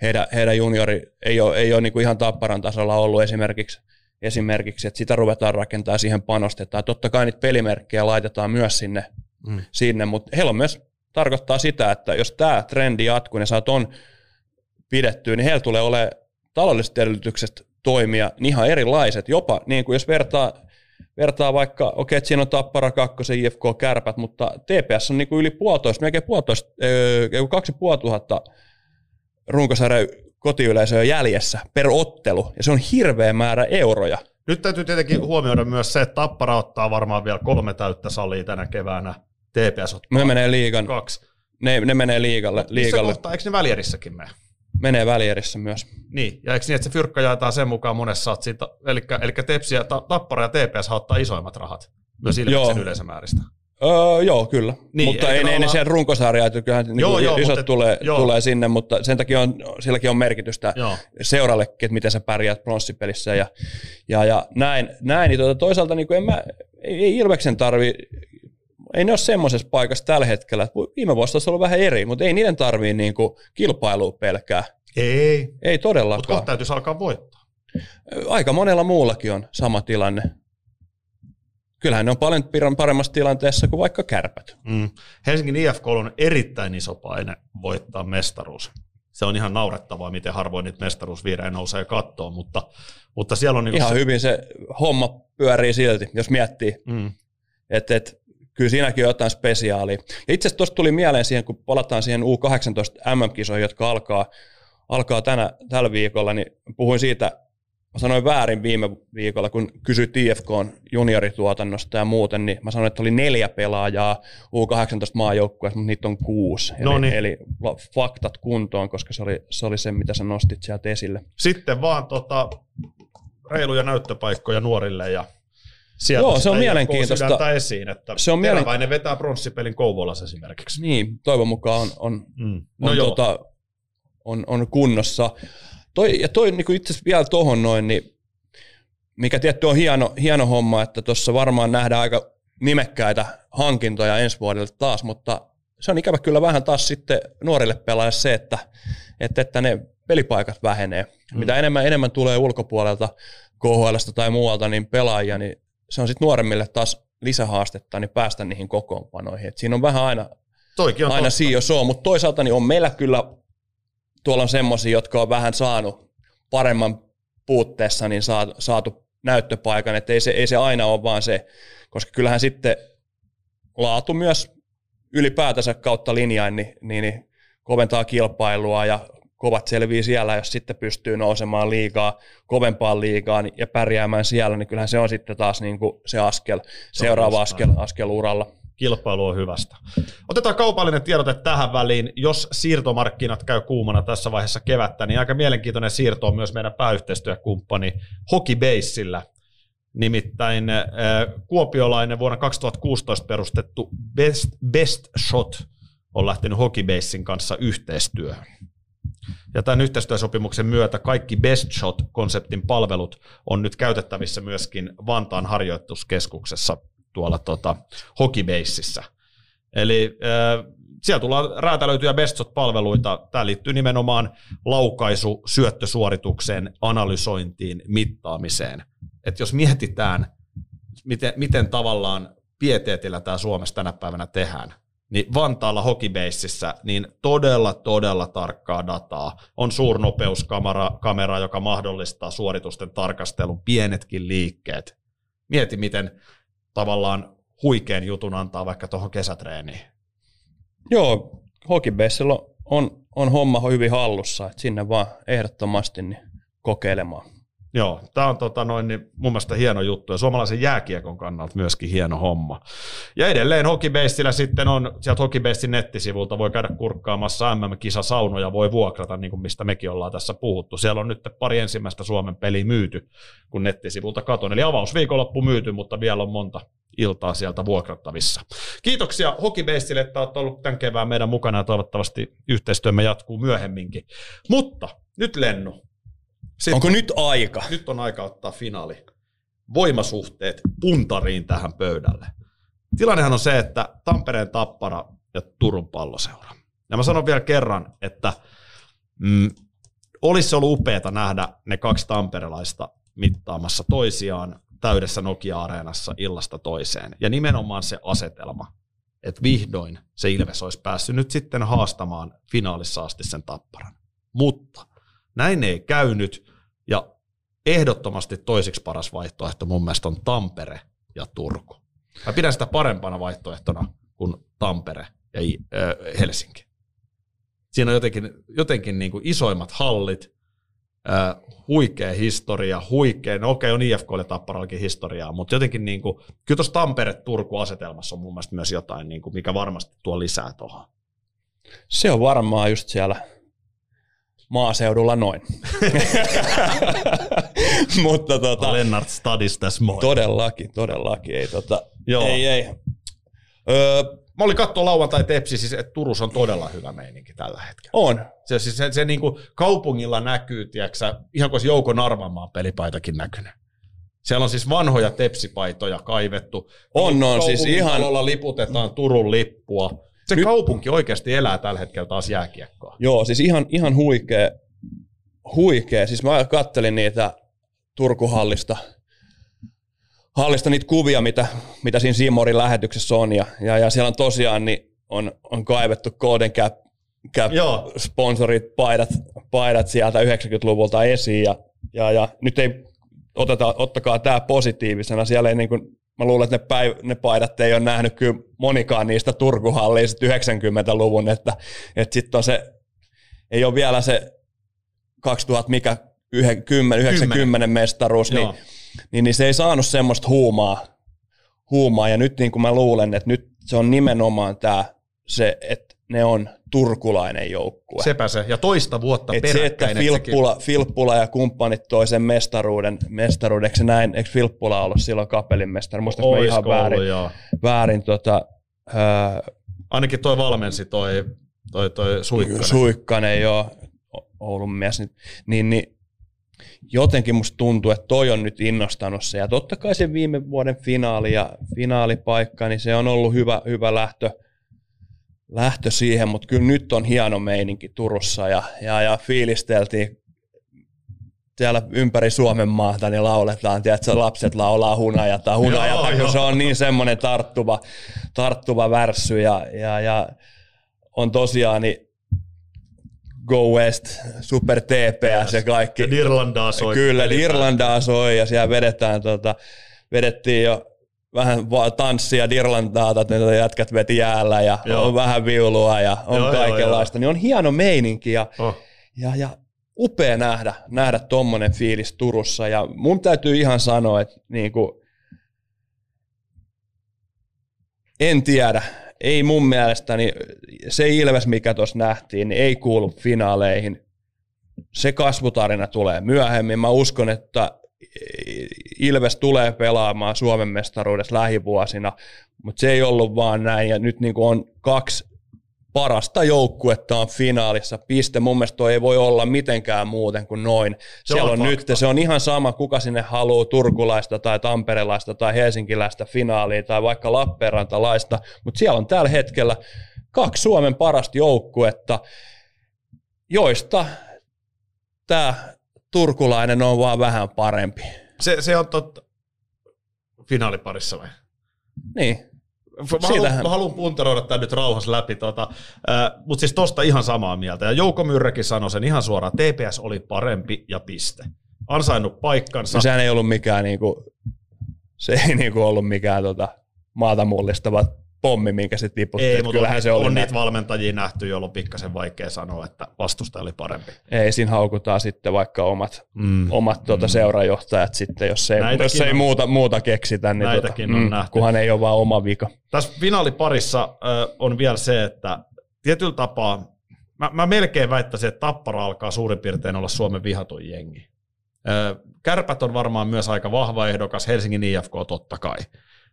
heidän, heidän juniori ei ole, ei ole niin kuin ihan tapparan tasolla ollut esimerkiksi, esimerkiksi, että sitä ruvetaan rakentamaan siihen panostetaan. Totta kai niitä pelimerkkejä laitetaan myös sinne, mm. sinne mutta heillä on myös tarkoittaa sitä, että jos tämä trendi jatkuu ja saa ton pidettyä, niin heillä tulee olemaan taloudelliset edellytykset toimia niin ihan erilaiset. Jopa niin kuin jos vertaa, vertaa vaikka, okei, okay, että siinä on Tappara, Kakkosen, IFK, Kärpät, mutta TPS on niin kuin yli puolitoista, melkein puolitoista, öö, kaksi puoli tuhatta runkosarjan kotiyleisöä jäljessä per ottelu, ja se on hirveä määrä euroja. Nyt täytyy tietenkin huomioida myös se, että Tappara ottaa varmaan vielä kolme täyttä salia tänä keväänä. TPS ottaa ne menee liigan. kaksi. Ne, ne menee liigalle. liigalle. Missä kohtaa, eikö ne väljärissäkin mene? Menee välierissä myös. Niin, ja eikö niin, että se fyrkka jaetaan sen mukaan monessa, siitä, eli, eli Tepsi ja Tappara ja TPS ottaa isoimmat rahat myös Ilveksen yleisömääristä. Öö, joo, kyllä. Niin, mutta ei, ne, ne siellä runkosarja, että kyllähän joo, niin joo, isot mutta, tulee, joo. tulee sinne, mutta sen takia on, silläkin on merkitystä joo. seurallekin, että miten sä pärjäät pronssipelissä ja, ja, ja näin, näin niin tuota, toisaalta niin en mä, ei, ei Ilveksen tarvi, ei ne ole semmoisessa paikassa tällä hetkellä, viime vuosi olisi ollut vähän eri, mutta ei niiden tarvii niin kuin kilpailua pelkää. Ei. Ei todellakaan. Mutta kohta täytyisi alkaa voittaa. Aika monella muullakin on sama tilanne kyllähän ne on paljon paremmassa tilanteessa kuin vaikka kärpät. Mm. Helsingin IFK on erittäin iso paine voittaa mestaruus. Se on ihan naurettavaa, miten harvoin niitä mestaruusviirejä nousee kattoon, mutta, mutta siellä on... Niin ihan se... hyvin se homma pyörii silti, jos miettii. Mm. Että et, kyllä siinäkin on jotain spesiaalia. Ja itse asiassa tuosta tuli mieleen siihen, kun palataan siihen U18 MM-kisoihin, jotka alkaa, alkaa tänä, tällä viikolla, niin puhuin siitä mä sanoin väärin viime viikolla, kun kysyit IFK juniorituotannosta ja muuten, niin mä sanoin, että oli neljä pelaajaa U18 maajoukkueessa, mutta niitä on kuusi. Eli, Noniin. eli faktat kuntoon, koska se oli, se oli se, mitä sä nostit sieltä esille. Sitten vaan tota, reiluja näyttöpaikkoja nuorille ja sieltä Joo, se on mielenkiintoista. esiin, että se on mielen... vetää pronssipelin Kouvolassa esimerkiksi. Niin, toivon mukaan on, on, mm. no on, tota, on, on kunnossa. Toi, ja toi niin itse asiassa vielä tuohon noin, niin mikä tietty on hieno, hieno homma, että tuossa varmaan nähdään aika nimekkäitä hankintoja ensi vuodelle taas, mutta se on ikävä kyllä vähän taas sitten nuorille pelaajille se, että, että, että ne pelipaikat vähenee. Mm. Mitä enemmän, enemmän tulee ulkopuolelta, KHL tai muualta, niin pelaajia, niin se on sitten nuoremmille taas lisähaastetta, niin päästä niihin kokoonpanoihin. Et siinä on vähän aina, Toikin on aina totta. mutta toisaalta niin on meillä kyllä tuolla on semmoisia, jotka on vähän saanut paremman puutteessa niin saatu näyttöpaikan, että ei se, ei se aina ole vaan se, koska kyllähän sitten laatu myös ylipäätänsä kautta linjain niin, niin, niin koventaa kilpailua ja kovat selvii siellä, jos sitten pystyy nousemaan liikaa, kovempaan liigaan ja pärjäämään siellä, niin kyllähän se on sitten taas niin kuin se askel, seuraava askel, askel uralla kilpailu on hyvästä. Otetaan kaupallinen tiedote tähän väliin. Jos siirtomarkkinat käy kuumana tässä vaiheessa kevättä, niin aika mielenkiintoinen siirto on myös meidän pääyhteistyökumppani Hokibaseillä. Nimittäin äh, kuopiolainen vuonna 2016 perustettu Best, Best Shot on lähtenyt Hokibasein kanssa yhteistyöhön. Ja tämän yhteistyösopimuksen myötä kaikki Best Shot-konseptin palvelut on nyt käytettävissä myöskin Vantaan harjoituskeskuksessa tuolla tota, Hokibaseissa. Eli äh, siellä tullaan räätälöityjä Bestsot-palveluita. Tämä liittyy nimenomaan laukaisu, syöttösuoritukseen, analysointiin, mittaamiseen. Et jos mietitään, miten, miten tavallaan pieteetillä tämä Suomessa tänä päivänä tehdään, niin Vantaalla Hokibaseissa niin todella, todella tarkkaa dataa. On suurnopeuskamera, kamera, joka mahdollistaa suoritusten tarkastelun, pienetkin liikkeet. Mieti, miten tavallaan huikean jutun antaa vaikka tuohon kesätreeniin. Joo, Hokibasella on, on homma hyvin hallussa, että sinne vaan ehdottomasti niin kokeilemaan. Joo, tämä on tota noin, niin mun mielestä hieno juttu ja suomalaisen jääkiekon kannalta myöskin hieno homma. Ja edelleen Hokibaseillä sitten on, sieltä Hokibasein nettisivulta voi käydä kurkkaamassa MM-kisasaunoja, voi vuokrata, niin kuin mistä mekin ollaan tässä puhuttu. Siellä on nyt pari ensimmäistä Suomen peliä myyty, kun nettisivulta katon. Eli avausviikonloppu myyty, mutta vielä on monta iltaa sieltä vuokrattavissa. Kiitoksia Hokibaseille, että olette ollut tämän kevään meidän mukana ja toivottavasti yhteistyömme jatkuu myöhemminkin. Mutta nyt Lennu, sitten, Onko nyt aika? Nyt on aika ottaa finaali. Voimasuhteet puntariin tähän pöydälle. Tilannehan on se, että Tampereen Tappara ja Turun palloseura. Ja mä sanon vielä kerran, että mm, olisi ollut upeata nähdä ne kaksi tamperelaista mittaamassa toisiaan täydessä Nokia-areenassa illasta toiseen. Ja nimenomaan se asetelma. että vihdoin se Ilves olisi päässyt nyt sitten haastamaan finaalissa asti sen tapparan. Mutta näin ei käynyt, ehdottomasti toisiksi paras vaihtoehto mun mielestä on Tampere ja Turku. Mä pidän sitä parempana vaihtoehtona kuin Tampere ja Helsinki. Siinä on jotenkin, jotenkin niin kuin isoimmat hallit, huikea historia, huikea, no okei on IFKlle Tapparallakin historiaa, mutta jotenkin niin kuin, kyllä tuossa Tampere-Turku-asetelmassa on mun mielestä myös jotain, niin kuin, mikä varmasti tuo lisää tuohon. Se on varmaan just siellä maaseudulla noin. Mutta tota, Lennart Stadis tässä moi. Todellakin, todellakin. Ei, tota, Joo. ei, ei. Öö, Mä olin katsoa lauantai Tepsi, siis että Turussa on todella hyvä meininki tällä hetkellä. On. Se, siis se, se, niin kuin kaupungilla näkyy, tiiäksä, ihan kuin Jouko Narvamaan pelipaitakin näkynyt. Siellä on siis vanhoja tepsipaitoja kaivettu. On, on. Siis ihan... liputetaan Turun lippua. Se Nyt... kaupunki oikeasti elää tällä hetkellä taas jääkiekkoa. Joo, siis ihan, ihan huikea. Huikea. Siis mä kattelin niitä Turkuhallista hallista niitä kuvia, mitä, mitä siinä Simorin lähetyksessä on. Ja, ja, ja siellä on tosiaan niin on, on kaivettu Golden Cap, Cap sponsorit, paidat, paidat sieltä 90-luvulta esiin. Ja, ja, ja nyt ei oteta, ottakaa tämä positiivisena. Siellä ei niin kuin, mä luulen, että ne, päiv- ne paidat ei ole nähnyt kyllä monikaan niistä Turkuhallia 90-luvun, että, että sitten on se, ei ole vielä se 2000 mikä 10, 90 mestaruus, niin, niin, niin se ei saanut semmoista huumaa, huumaa. Ja nyt niin kuin mä luulen, että nyt se on nimenomaan tämä, se, että ne on turkulainen joukkue. Sepä se, ja toista vuotta Et se, että Filppula, Filppula ja kumppanit toi sen mestaruuden, eikö näin, eikö Filppula ollut silloin kapelin mestari, muistatko mä ihan väärin, ollut, väärin tota, ää, Ainakin toi valmensi toi, toi, toi Suikkanen. Suikkanen, joo, Oulun mies, niin, niin, niin jotenkin musta tuntuu, että toi on nyt innostanut se. Ja totta kai se viime vuoden finaali ja finaalipaikka, niin se on ollut hyvä, hyvä lähtö, lähtö siihen, mutta kyllä nyt on hieno meininki Turussa ja, ja, ja fiilisteltiin siellä ympäri Suomen maata, niin lauletaan, tiedätkö, lapset laulaa hunajata, hunajata, joo, kun joo. se on niin semmoinen tarttuva, tarttuva värssy ja, ja, ja on tosiaan niin Go West, Super TPS ja kaikki. Ja Irlandaa soi. Kyllä, Irlandaa soi ja siellä vedetään, tota, vedettiin jo vähän tanssia Dirlandaa, että ne jätkät veti jäällä ja joo. on vähän viulua ja on joo, kaikenlaista. Joo, joo. Niin on hieno meininki ja, oh. ja, ja upea nähdä, nähdä tommonen fiilis Turussa. Ja mun täytyy ihan sanoa, että niin kuin, en tiedä, ei mun mielestäni se Ilves, mikä tuossa nähtiin, niin ei kuulu finaaleihin. Se kasvutarina tulee myöhemmin. Mä uskon, että Ilves tulee pelaamaan Suomen mestaruudessa lähivuosina, mutta se ei ollut vaan näin. Ja nyt niin on kaksi parasta joukkuetta on finaalissa. Piste. Mun mielestä toi ei voi olla mitenkään muuten kuin noin. Se Siellä on, on nyt, se on ihan sama, kuka sinne haluaa turkulaista tai tamperelaista tai helsinkiläistä finaaliin tai vaikka Lappeenrantalaista, mutta siellä on tällä hetkellä kaksi Suomen parasta joukkuetta, joista tämä turkulainen on vaan vähän parempi. Se, se on totta. Finaaliparissa vai? Niin. Mä haluan, mä haluan puntaroida tämän nyt rauhassa läpi, tota, äh, mutta siis tosta ihan samaa mieltä. Ja Jouko Myrräkin sanoi sen ihan suoraan, TPS oli parempi ja piste. Ansainnut paikkansa. No sehän ei ollut mikään, niinku, se ei niinku ollut mikään tota, maata mullistava pommi, minkä se tiputti. Ei, mutta kyllähän on, se oli on niitä valmentajia nähty, jolloin on pikkasen vaikea sanoa, että vastusta oli parempi. Ei, siinä haukutaan sitten vaikka omat, mm. omat tuota, mm. seurajohtajat sitten, jos ei, jos ei on, muuta, muuta keksitä, niin tuota, on mm, nähty. kunhan ei ole vaan oma vika. Tässä finaaliparissa äh, on vielä se, että tietyllä tapaa, mä, mä melkein väittäisin, että Tappara alkaa suurin piirtein olla Suomen vihatun jengi. Äh, kärpät on varmaan myös aika vahva ehdokas, Helsingin IFK totta kai.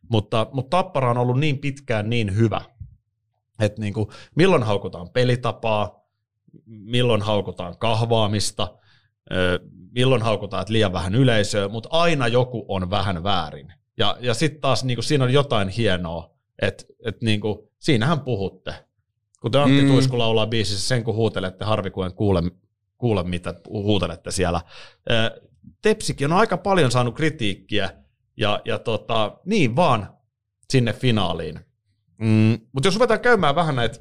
Mutta, mutta Tappara on ollut niin pitkään niin hyvä, että niin kuin, milloin haukutaan pelitapaa, milloin haukutaan kahvaamista, milloin haukutaan, että liian vähän yleisöä, mutta aina joku on vähän väärin. Ja, ja sitten taas niin kuin, siinä on jotain hienoa, että, että niin kuin, siinähän puhutte. Kuten Antti mm. Tuisku laulaa biisissä, sen kun huutelette, harvi kuin kuule, kuule mitä huutelette siellä. Tepsikin on aika paljon saanut kritiikkiä, ja, ja tota, niin vaan sinne finaaliin. Mm, mutta jos ruvetaan käymään vähän näitä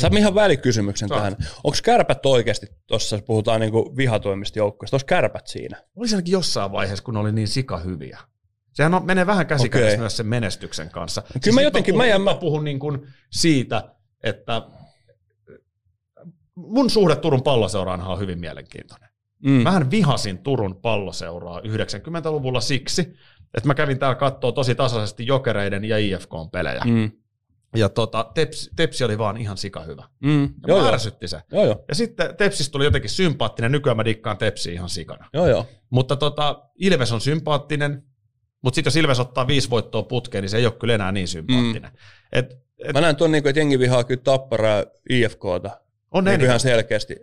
Sä ihan välikysymyksen Saat. tähän. Onko kärpät oikeasti, tuossa puhutaan niinku vihatoimista joukkoista, onko kärpät siinä? Oli ainakin jossain vaiheessa, kun oli niin sika hyviä. Sehän on, menee vähän käsikädessä Okei. myös sen menestyksen kanssa. Kyllä mä Siis nyt jotenkin- puhun, mä jään- mä puhun niin kuin siitä, että mun suhde Turun palloseuraanhan on hyvin mielenkiintoinen. Mm. Mähän vihasin Turun palloseuraa 90-luvulla siksi, että mä kävin täällä kattoo tosi tasaisesti Jokereiden ja IFKn pelejä. Mm. Ja tota, Tepsi, Tepsi oli vaan ihan sika hyvä. Mm. Ja Joo, joo. se. joo, joo. Ja sitten Tepsistä tuli jotenkin sympaattinen, nykyään mä dikkaan Tepsi ihan sikana. joo, joo. Mutta tota, Ilves on sympaattinen, mutta sitten jos Ilves ottaa viisi voittoa putkeen, niin se ei ole kyllä enää niin sympaattinen. Mm. Et, et, Mä näen tuon, niinku, että jengi vihaa kyllä tapparaa IFKta on niin ihan selkeästi.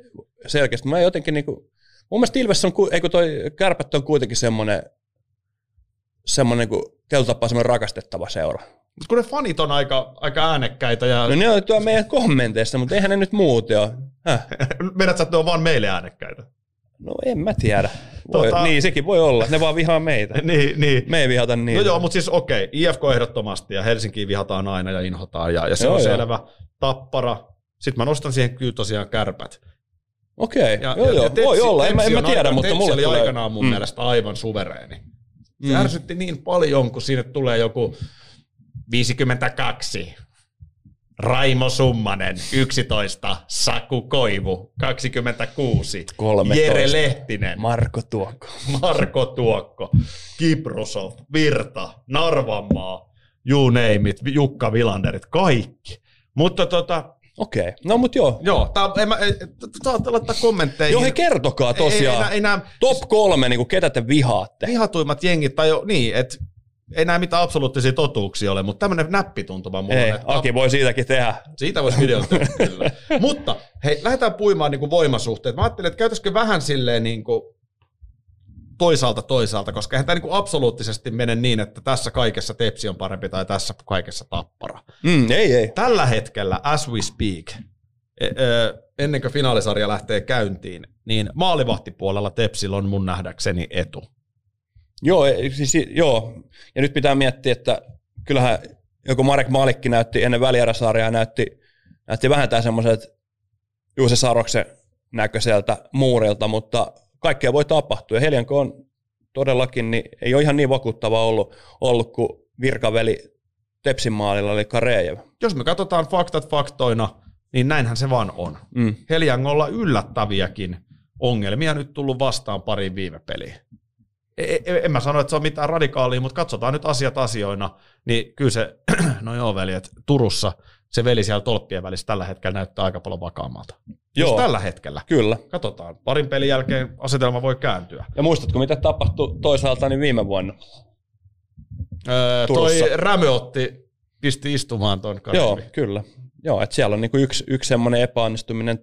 selkeästi. Mä jotenkin niinku, mun mielestä Ilves on, eikö toi kärpät on kuitenkin semmoinen, semmoinen niinku, tietyllä tapaa semmoinen rakastettava seura. Mut kun ne fanit on aika, aika äänekkäitä ja No ne on tuo meidän kommenteissa, mutta eihän ne nyt muuten ole. Meidät sä, että ne on vaan meille äänekkäitä. No en mä tiedä. Voi, Tota- Niin, sekin voi olla. Ne vaan vihaa meitä. niin, niin. Me ei vihata niin. No joo, mutta siis okei, IFK ehdottomasti ja Helsinkiin vihataan aina ja inhotaan ja, ja se Joo, on joo. selvä. Tappara. Sitten mä nostan siihen kyllä tosiaan kärpät. Okei, Ja, joo ja, joo, ja Tepsi- voi olla, en, mä- en mä tiedä, mutta mulle oli tulee... aikanaan mun Mm. mielestä aivan suvereeni. Se Mm. ärsytti niin paljon, kun sinne tulee joku 52. Raimo Summanen, 11. Saku Koivu, 26. 13. Jere Lehtinen, Marko Tuokko. Marko Tuokko, Kiprusov, Virta, Narvanmaa, you name it, Jukka Vilanderit, kaikki. Mutta tota, Okei, no mut joo. joo, tää, en mä, saatte laittaa kommentteihin. Joo, hei kertokaa Ei, ei, tosiaan. ei, ei, nämä Top kolme, niin kuin ketä te vihaatte. vihatuimmat jengit, tai jo, niin, että ei nämä mitään absoluuttisia totuuksia ole, mutta tämmöinen näppituntuma mulla Ei, on. että- Aki voi siitäkin tehdä. Siitä voisi videon tehdä, kyllä. Mutta hei, lähdetään puimaan niin kuin voimasuhteet. Mä ajattelin, että käytäisikö vähän silleen niin kuin toisaalta toisaalta, koska eihän tämä niin absoluuttisesti mene niin, että tässä kaikessa Tepsi on parempi tai tässä kaikessa Tappara. Mm, ei, ei. Tällä hetkellä, as we speak, e- ennen kuin finaalisarja lähtee käyntiin, niin maalivahtipuolella Tepsillä on mun nähdäkseni etu. Joo, ei, siis, joo, ja nyt pitää miettiä, että kyllähän joku Marek Malikki näytti ennen välieräsarjaa, näytti, näytti vähän tämän semmoiset Juuse Saroksen näköiseltä muurilta, mutta kaikkea voi tapahtua. Ja Helianko on todellakin, niin ei ole ihan niin vakuuttava ollut, ollut kuin virkaveli Tepsin maalilla, eli Karejev. Jos me katsotaan faktat faktoina, niin näinhän se vaan on. Mm. Heliangolla yllättäviäkin ongelmia nyt tullut vastaan pariin viime peliin. E- e- en mä sano, että se on mitään radikaalia, mutta katsotaan nyt asiat asioina, niin kyllä se, no joo veljet, Turussa se veli siellä tolppien välissä tällä hetkellä näyttää aika paljon vakaammalta. Joo. Joo, tällä hetkellä. kyllä. Katsotaan. Parin pelin jälkeen asetelma voi kääntyä. Ja muistatko, mitä tapahtui toisaalta niin viime vuonna? Öö, toi. Rämö otti, pisti istumaan ton Joo, Karevi. kyllä. Joo, että siellä on niinku yksi, yksi semmoinen epäonnistuminen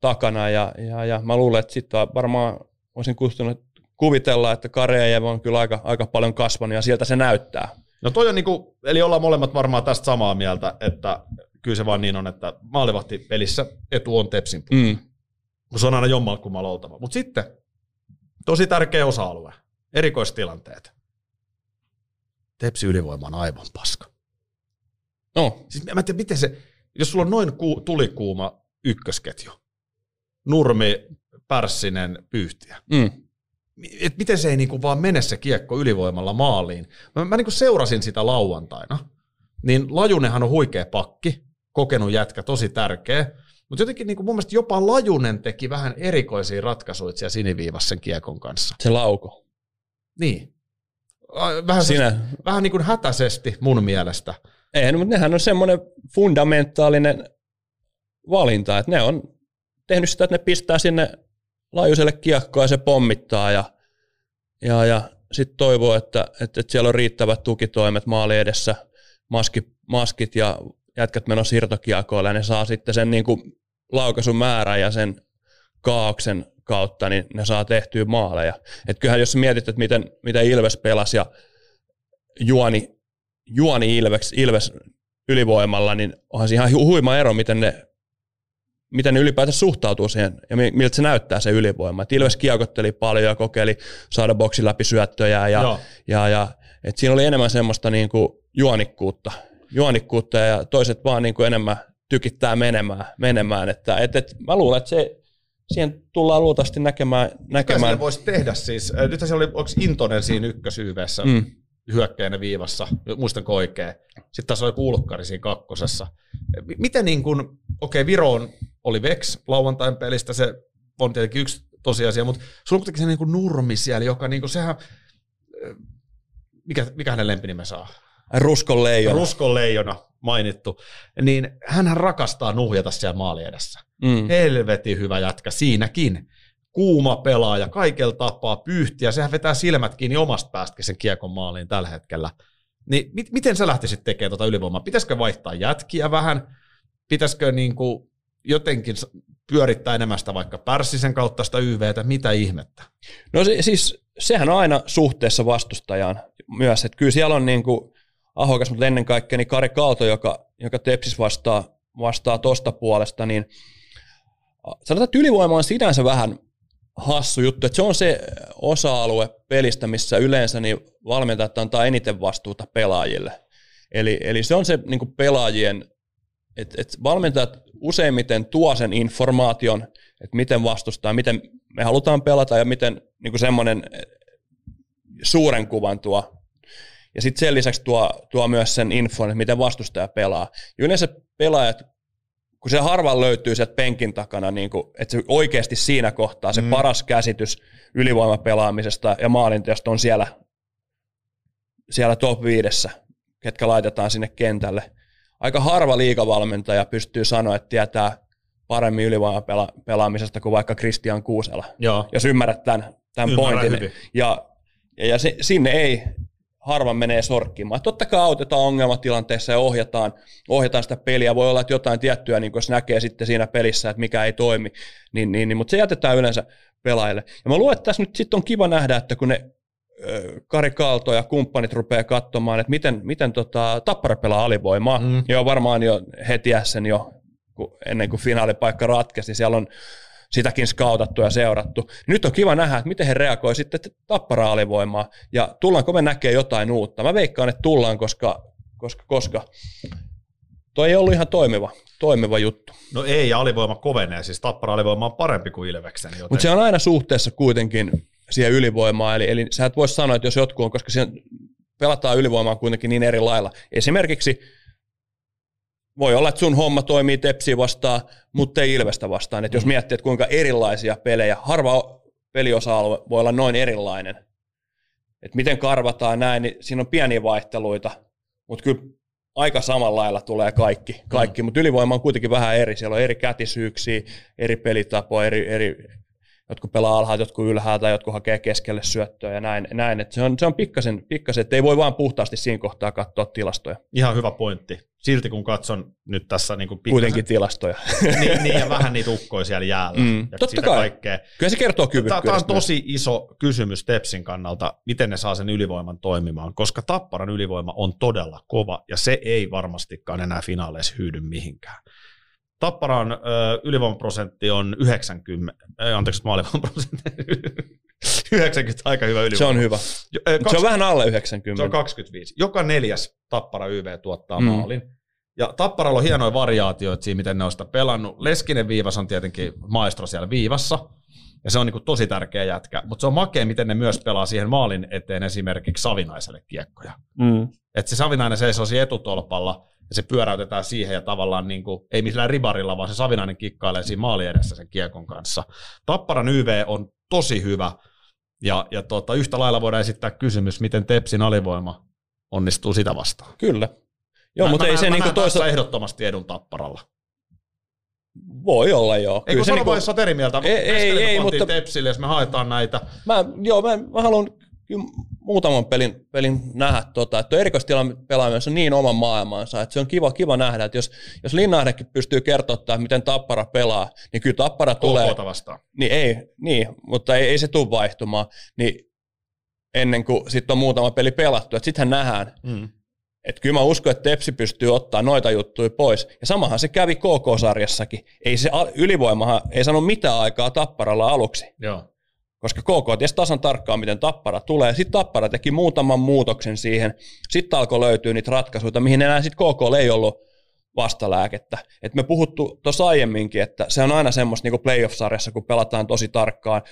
takana ja, ja, ja mä luulen, että sitten varmaan olisin kustunut kuvitella, että Karejev on kyllä aika, aika paljon kasvanut ja sieltä se näyttää. No toi on niinku, eli ollaan molemmat varmaan tästä samaa mieltä, että kyllä se vaan niin on, että maalivahtipelissä etu on Tepsin puolella. Mm. kun se on aina jommalkummalla oltava. Mutta sitten, tosi tärkeä osa-alue, erikoistilanteet. Tepsi ylivoima on aivan paska. No, Siis mä en tiedä, miten se, jos sulla on noin ku, tulikuuma ykkösketju, Nurmi, Pärssinen, Pyyhtiä, mm. Et miten se ei niinku vaan mene se kiekko ylivoimalla maaliin. Mä, mä niinku seurasin sitä lauantaina, niin Lajunenhan on huikea pakki, kokenut jätkä, tosi tärkeä, mutta jotenkin niinku mun mielestä jopa Lajunen teki vähän erikoisia ratkaisuja siellä siniviivassa sen kiekon kanssa. se lauko. Niin. Vähän, Sinä, Sinä... vähän niin kuin hätäisesti mun mielestä. ei, no, mutta nehän on semmoinen fundamentaalinen valinta, että ne on tehnyt sitä, että ne pistää sinne laajuiselle kiekkoa ja se pommittaa ja, ja, ja sitten toivoo, että, että, että siellä on riittävät tukitoimet maali edessä, maski, maskit ja jätkät menossa siirtokiekoille ja ne saa sitten sen niin kuin laukaisun määrän ja sen kaauksen kautta, niin ne saa tehtyä maaleja. Et kyllähän jos mietit, että miten, miten Ilves pelasi ja juoni, juoni Ilves, Ilves ylivoimalla, niin onhan se ihan hu- huima ero, miten ne, miten ne ylipäätään suhtautuu siihen ja mi- miltä se näyttää se ylivoima. Et Ilves kiekotteli paljon ja kokeili saada boksin läpi syöttöjä ja, Joo. ja, ja et siinä oli enemmän semmoista niin kuin juonikkuutta. juonikkuutta ja toiset vaan niin kuin enemmän tykittää menemään. menemään. Että, et, et, mä luulen, että se, siihen tullaan luultavasti näkemään. näkemään. Mitä voisi tehdä siis? Nyt se oli, onko Intonen siinä ykkösyyveessä mm. hyökkäinen viivassa, muistan oikein. Sitten taas oli Kulkkari siinä kakkosessa. Miten niin kuin, okei okay, Viroon oli Vex lauantain pelistä, se on tietenkin yksi tosiasia, mutta sulla on kuitenkin se niin kuin nurmi siellä, joka niin kuin, sehän, mikä, mikä hänen lempinimensä on? Ruskon leijona. Ruskon leijona mainittu. Niin hän rakastaa nuhjata siellä maali edessä. Mm. Helvetin hyvä jätkä siinäkin. Kuuma pelaaja, kaikella tapaa pyyhtiä. Sehän vetää silmät kiinni omasta päästäkin sen kiekon maaliin tällä hetkellä. Niin mit, miten sä lähtisit tekemään tuota ylivoimaa? Pitäisikö vaihtaa jätkiä vähän? Pitäisikö niin kuin jotenkin pyörittää enemmän sitä vaikka Pärssisen kautta sitä YVtä? Mitä ihmettä? No siis sehän on aina suhteessa vastustajaan myös, että kyllä siellä on niin kuin ahokas, mutta ennen kaikkea niin Kari Kaalto, joka, joka Tepsis vastaa, vastaa tosta puolesta, niin sanotaan, että ylivoima on sinänsä vähän hassu juttu, että se on se osa-alue pelistä, missä yleensä niin valmentajat antaa eniten vastuuta pelaajille. Eli, eli se on se niin pelaajien, että et valmentajat useimmiten tuo sen informaation, että miten vastustaa, miten me halutaan pelata ja miten niin semmoinen suuren kuvan tuo ja sitten sen lisäksi tuo, tuo myös sen infon, että miten vastustaja pelaa. Ja yleensä pelaajat, kun se harva löytyy sieltä penkin takana, niin kuin, että se oikeasti siinä kohtaa se mm. paras käsitys ylivoimapelaamisesta ja maalinteosta on siellä, siellä top viidessä, ketkä laitetaan sinne kentälle. Aika harva liikavalmentaja pystyy sanoa, että tietää paremmin ylivoimapelaamisesta kuin vaikka Christian Kuusela, Joo. jos ymmärrät tämän, tämän pointin. Hyvin. Ja, ja, ja se, sinne ei harva menee sorkkimaan. Totta kai autetaan ongelmatilanteessa ja ohjataan, ohjataan sitä peliä. Voi olla, että jotain tiettyä, niin jos näkee sitten siinä pelissä, että mikä ei toimi, niin, niin, niin mutta se jätetään yleensä pelaajille. Ja mä luulen, että tässä nyt sitten on kiva nähdä, että kun ne Kari Kaalto ja kumppanit rupeaa katsomaan, että miten, miten tota, Tappara pelaa alivoimaa. Mm. Jo varmaan jo heti sen jo ennen kuin finaalipaikka ratkesi, niin siellä on sitäkin skautattu ja seurattu. Nyt on kiva nähdä, että miten he reagoi sitten tappara alivoimaa ja tullaanko me näkee jotain uutta. Mä veikkaan, että tullaan, koska, koska, koska toi ei ollut ihan toimiva, toimiva juttu. No ei, ja alivoima kovenee, siis tappara alivoima on parempi kuin Ilveksen. Joten... Mutta se on aina suhteessa kuitenkin siihen ylivoimaan, eli, eli sä et voi sanoa, että jos jotkut on, koska siihen pelataan ylivoimaa kuitenkin niin eri lailla. Esimerkiksi voi olla, että sun homma toimii Tepsi vastaan, mutta ei Ilvestä vastaan. Et jos mm. miettii, että kuinka erilaisia pelejä, harva peliosa-alue voi olla noin erilainen. Että miten karvataan näin, niin siinä on pieniä vaihteluita, mutta kyllä aika samalla lailla tulee kaikki, kaikki. Mm. mutta ylivoima on kuitenkin vähän eri. Siellä on eri kätisyyksiä, eri pelitapoja, eri, eri jotkut pelaa alhaalta, jotkut ylhäältä, jotkut hakee keskelle syöttöä ja näin. näin. Et se on, se on pikkasen, pikkasen, että ei voi vaan puhtaasti siinä kohtaa katsoa tilastoja. Ihan hyvä pointti. Silti kun katson nyt tässä niin kuin pikkasen, Kuitenkin tilastoja. niin, niin, ja vähän niitä ukkoja siellä jäällä. Mm, ja totta kai. Kaikkea. Kyllä se kertoo kyvykkyydestä. Tämä on tosi iso kysymys Tepsin kannalta, miten ne saa sen ylivoiman toimimaan, koska Tapparan ylivoima on todella kova, ja se ei varmastikaan enää finaaleissa hyydy mihinkään. Tapparan ö, ylivoimaprosentti on 90, äh, anteeksi maalivoimaprosentti, 90 aika hyvä ylivoima. Se on hyvä. Jo, äh, kaksi, se on vähän alle 90. Se on 25. Joka neljäs Tappara YV tuottaa mm. maalin. Ja Tapparalla on hienoja variaatioita siinä, miten ne on sitä pelannut. Leskinen viivas on tietenkin maestro siellä viivassa, ja se on niin tosi tärkeä jätkä. Mutta se on makea, miten ne myös pelaa siihen maalin eteen esimerkiksi Savinaiselle kiekkoja. Mm. Että se Savinainen seisoo siinä etutolpalla, ja se pyöräytetään siihen ja tavallaan niin kuin, ei millään ribarilla, vaan se Savinainen kikkailee siinä maali edessä sen kiekon kanssa. Tapparan YV on tosi hyvä ja, ja tota, yhtä lailla voidaan esittää kysymys, miten Tepsin alivoima onnistuu sitä vastaan. Kyllä. Joo, mä, mutta mä ei se niin toisa... ehdottomasti edun Tapparalla. Voi olla, joo. Eikö Kyllä se niinku... vaiheessa eri mieltä? Ei, ei, ei mutta... Tepsille, jos me haetaan näitä. Mä, joo, mä, mä haluan muutaman pelin, pelin nähdä, tota, että erikoistilan pelaaminen on niin oma maailmansa, että se on kiva, kiva nähdä, että jos, jos Linnahdekin pystyy kertomaan, miten Tappara pelaa, niin kyllä Tappara tulee. vastaan. Niin ei, niin, mutta ei, ei se tule vaihtumaan, niin ennen kuin sitten on muutama peli pelattu, että sittenhän nähdään, mm. Että kyllä mä uskon, että Tepsi pystyy ottaa noita juttuja pois. Ja samahan se kävi KK-sarjassakin. Ei se ylivoimahan ei sano mitään aikaa Tapparalla aluksi. Joo koska KK ties tasan tarkkaan, miten Tappara tulee. Sitten Tappara teki muutaman muutoksen siihen. Sitten alkoi löytyä niitä ratkaisuja, mihin enää sitten KK ei ollut vastalääkettä. Et me puhuttu tuossa aiemminkin, että se on aina semmoista niin playoff-sarjassa, kun pelataan tosi tarkkaan,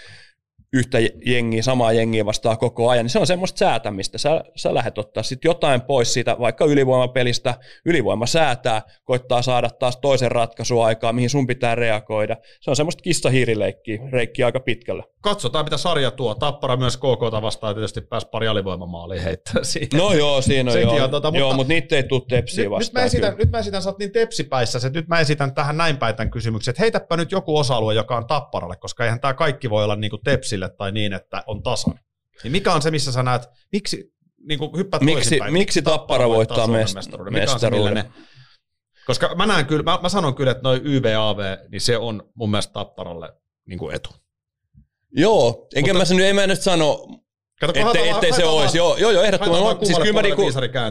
yhtä jengiä, samaa jengiä vastaan koko ajan, niin se on semmoista säätämistä. Sä, sä lähdet ottaa sitten jotain pois siitä vaikka ylivoimapelistä, ylivoima säätää, koittaa saada taas toisen ratkaisuaikaa, mihin sun pitää reagoida. Se on semmoista kissa-hiirileikkiä, reikkiä aika pitkälle. Katsotaan, mitä sarja tuo. Tappara myös KK vastaan tietysti pääsi pari alivoimamaaliin heittää siihen. No joo, siinä on joo. On, tota, mutta, joo, mutta niitä ei tule tepsiä vastaan. Nyt mä esitän, nyt mä esitän sä oot niin tepsipäissä, että nyt mä esitän tähän näin päin tämän kysymyksen, että heitäpä nyt joku osa-alue, joka on Tapparalle, koska eihän tämä kaikki voi olla niin kuin sille tai niin, että on tasan. Niin mikä on se, missä sä näet, miksi niin kuin hyppäät miksi, miksi Tappara voittaa mestaruuden? mestaruuden? Koska mä näen kyllä, mä, mä sanon kyllä, että noin YBAV, niin se on mun mielestä Tapparalle niin kuin etu. Joo, enkä Mutta, mä, nyt, en mä nyt sano, Kato, ettei, ettei se olisi. Joo, joo, joo ehdottomasti. Siis kyllä mä niinku,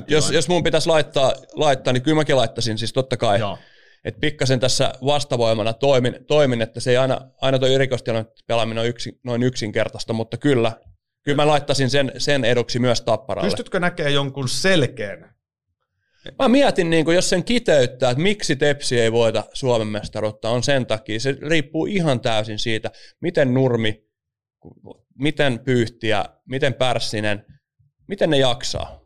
jos, jos mun pitäisi laittaa, laittaa, niin kyllä mäkin laittaisin, siis totta kai. Joo että pikkasen tässä vastavoimana toimin, toimin että se ei aina, aina tuo erikoistilanne pelaaminen on yksi, noin yksinkertaista, mutta kyllä, kyllä mä laittaisin sen, sen eduksi myös Tapparalle. Pystytkö näkemään jonkun selkeän? Mä mietin, niin kun jos sen kiteyttää, että miksi Tepsi ei voita Suomen mestaruutta, on sen takia. Se riippuu ihan täysin siitä, miten Nurmi, miten Pyyhtiä, miten Pärssinen, miten ne jaksaa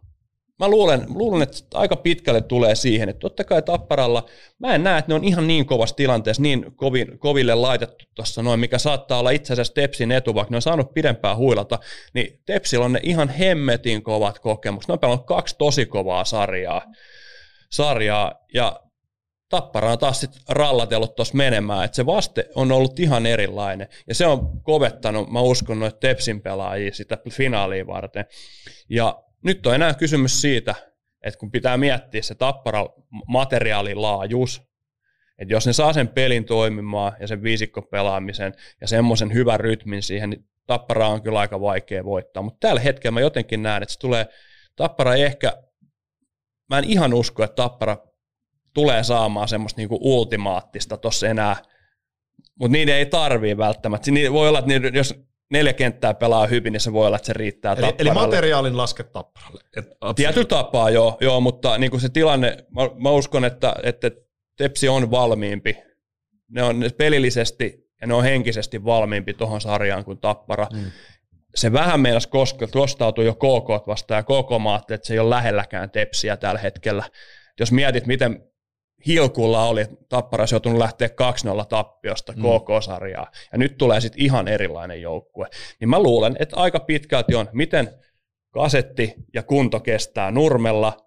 mä luulen, luulen, että aika pitkälle tulee siihen, että totta kai Tapparalla, mä en näe, että ne on ihan niin kovassa tilanteessa, niin kovin, koville laitettu tuossa noin, mikä saattaa olla itse asiassa Tepsin etu, vaikka ne on saanut pidempää huilata, niin Tepsillä on ne ihan hemmetin kovat kokemukset. Ne on pelannut kaksi tosi kovaa sarjaa, sarjaa ja Tappara on taas sitten rallatellut tuossa menemään, että se vaste on ollut ihan erilainen, ja se on kovettanut, mä uskon, noita Tepsin pelaajia sitä finaalia varten. Ja nyt on enää kysymys siitä, että kun pitää miettiä se tappara materiaalilaajuus, että jos ne saa sen pelin toimimaan ja sen viisikkopelaamisen ja semmoisen hyvän rytmin siihen, niin tappara on kyllä aika vaikea voittaa. Mutta tällä hetkellä mä jotenkin näen, että se tulee, tappara ei ehkä, mä en ihan usko, että tappara tulee saamaan semmoista niinku ultimaattista tuossa enää, mutta niiden ei tarvii välttämättä. Niin voi olla, että jos neljä kenttää pelaa hyvin, niin se voi olla, että se riittää eli, eli materiaalin lasket tapparalle. Tietyllä tapaa joo, joo mutta niin kuin se tilanne, mä, mä uskon, että, että Tepsi on valmiimpi. Ne on pelillisesti ja ne on henkisesti valmiimpi tuohon sarjaan kuin Tappara. Hmm. Se vähän meinas koska tuostautui jo KK vastaan ja KK maatte, että se ei ole lähelläkään Tepsiä tällä hetkellä. Jos mietit, miten hilkulla oli Tapparas joutunut lähteä 2-0 tappiosta mm. KK-sarjaa, ja nyt tulee sitten ihan erilainen joukkue. Niin mä luulen, että aika pitkälti on, miten kasetti ja kunto kestää Nurmella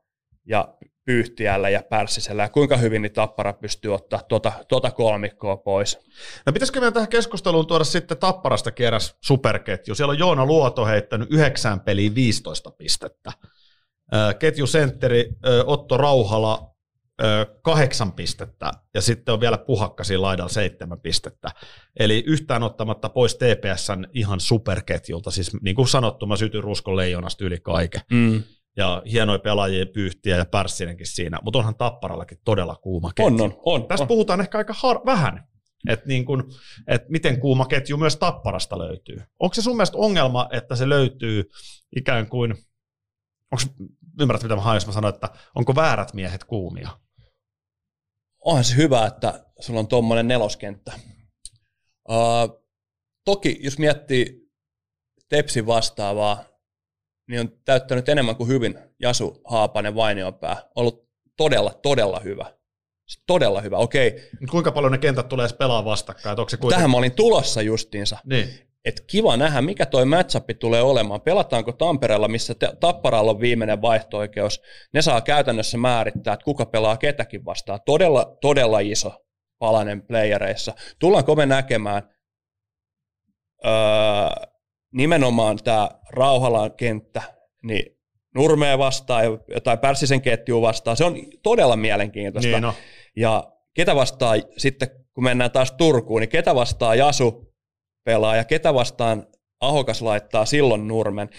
ja Pyyhtiällä ja Pärssisellä, ja kuinka hyvin niin Tappara pystyy ottaa tuota, tuota kolmikkoa pois. No pitäisikö meidän tähän keskusteluun tuoda sitten Tapparasta kierräs superketju? Siellä on Joona Luoto heittänyt 9 peliin 15 pistettä. Ketjusentteri Otto Rauhala kahdeksan pistettä ja sitten on vielä puhakkasi laidalla seitsemän pistettä. Eli yhtään ottamatta pois TPSn ihan superketjulta, siis niin kuin sanottu, mä sytyn Ruskon leijonasta yli kaiken. Mm. Ja hienoja pelaajia, Pyyhtiä ja Pärssinenkin siinä, mutta onhan Tapparallakin todella kuuma ketju. On, on, on. Tästä on. puhutaan ehkä aika har- vähän, että niin kun, et miten kuuma ketju myös Tapparasta löytyy. Onko se sun mielestä ongelma, että se löytyy ikään kuin, onko, ymmärrät mitä mä haen, jos mä sanon, että onko väärät miehet kuumia? Onhan se hyvä, että sulla on tuommoinen neloskenttä. Uh, toki, jos miettii Tepsin vastaavaa, niin on täyttänyt enemmän kuin hyvin Jasu Haapanen Vainionpää. Ollut todella, todella hyvä. Todella hyvä, okei. Kuinka paljon ne kentät tulee pelaa vastakkain? Onko se kuitenkin... Tähän mä olin tulossa justiinsa. Niin että kiva nähdä, mikä toi matchup tulee olemaan. Pelataanko Tampereella, missä Tapparalla on viimeinen vaihtoikeus. Ne saa käytännössä määrittää, että kuka pelaa ketäkin vastaan. Todella, todella iso palanen playereissa. Tullaanko me näkemään öö, nimenomaan tämä Rauhalan kenttä, niin Nurmea vastaan tai Pärssisen ketju vastaan. Se on todella mielenkiintoista. Niin no. Ja ketä vastaa sitten, kun mennään taas Turkuun, niin ketä vastaa Jasu pelaa ja ketä vastaan Ahokas laittaa silloin Nurmen,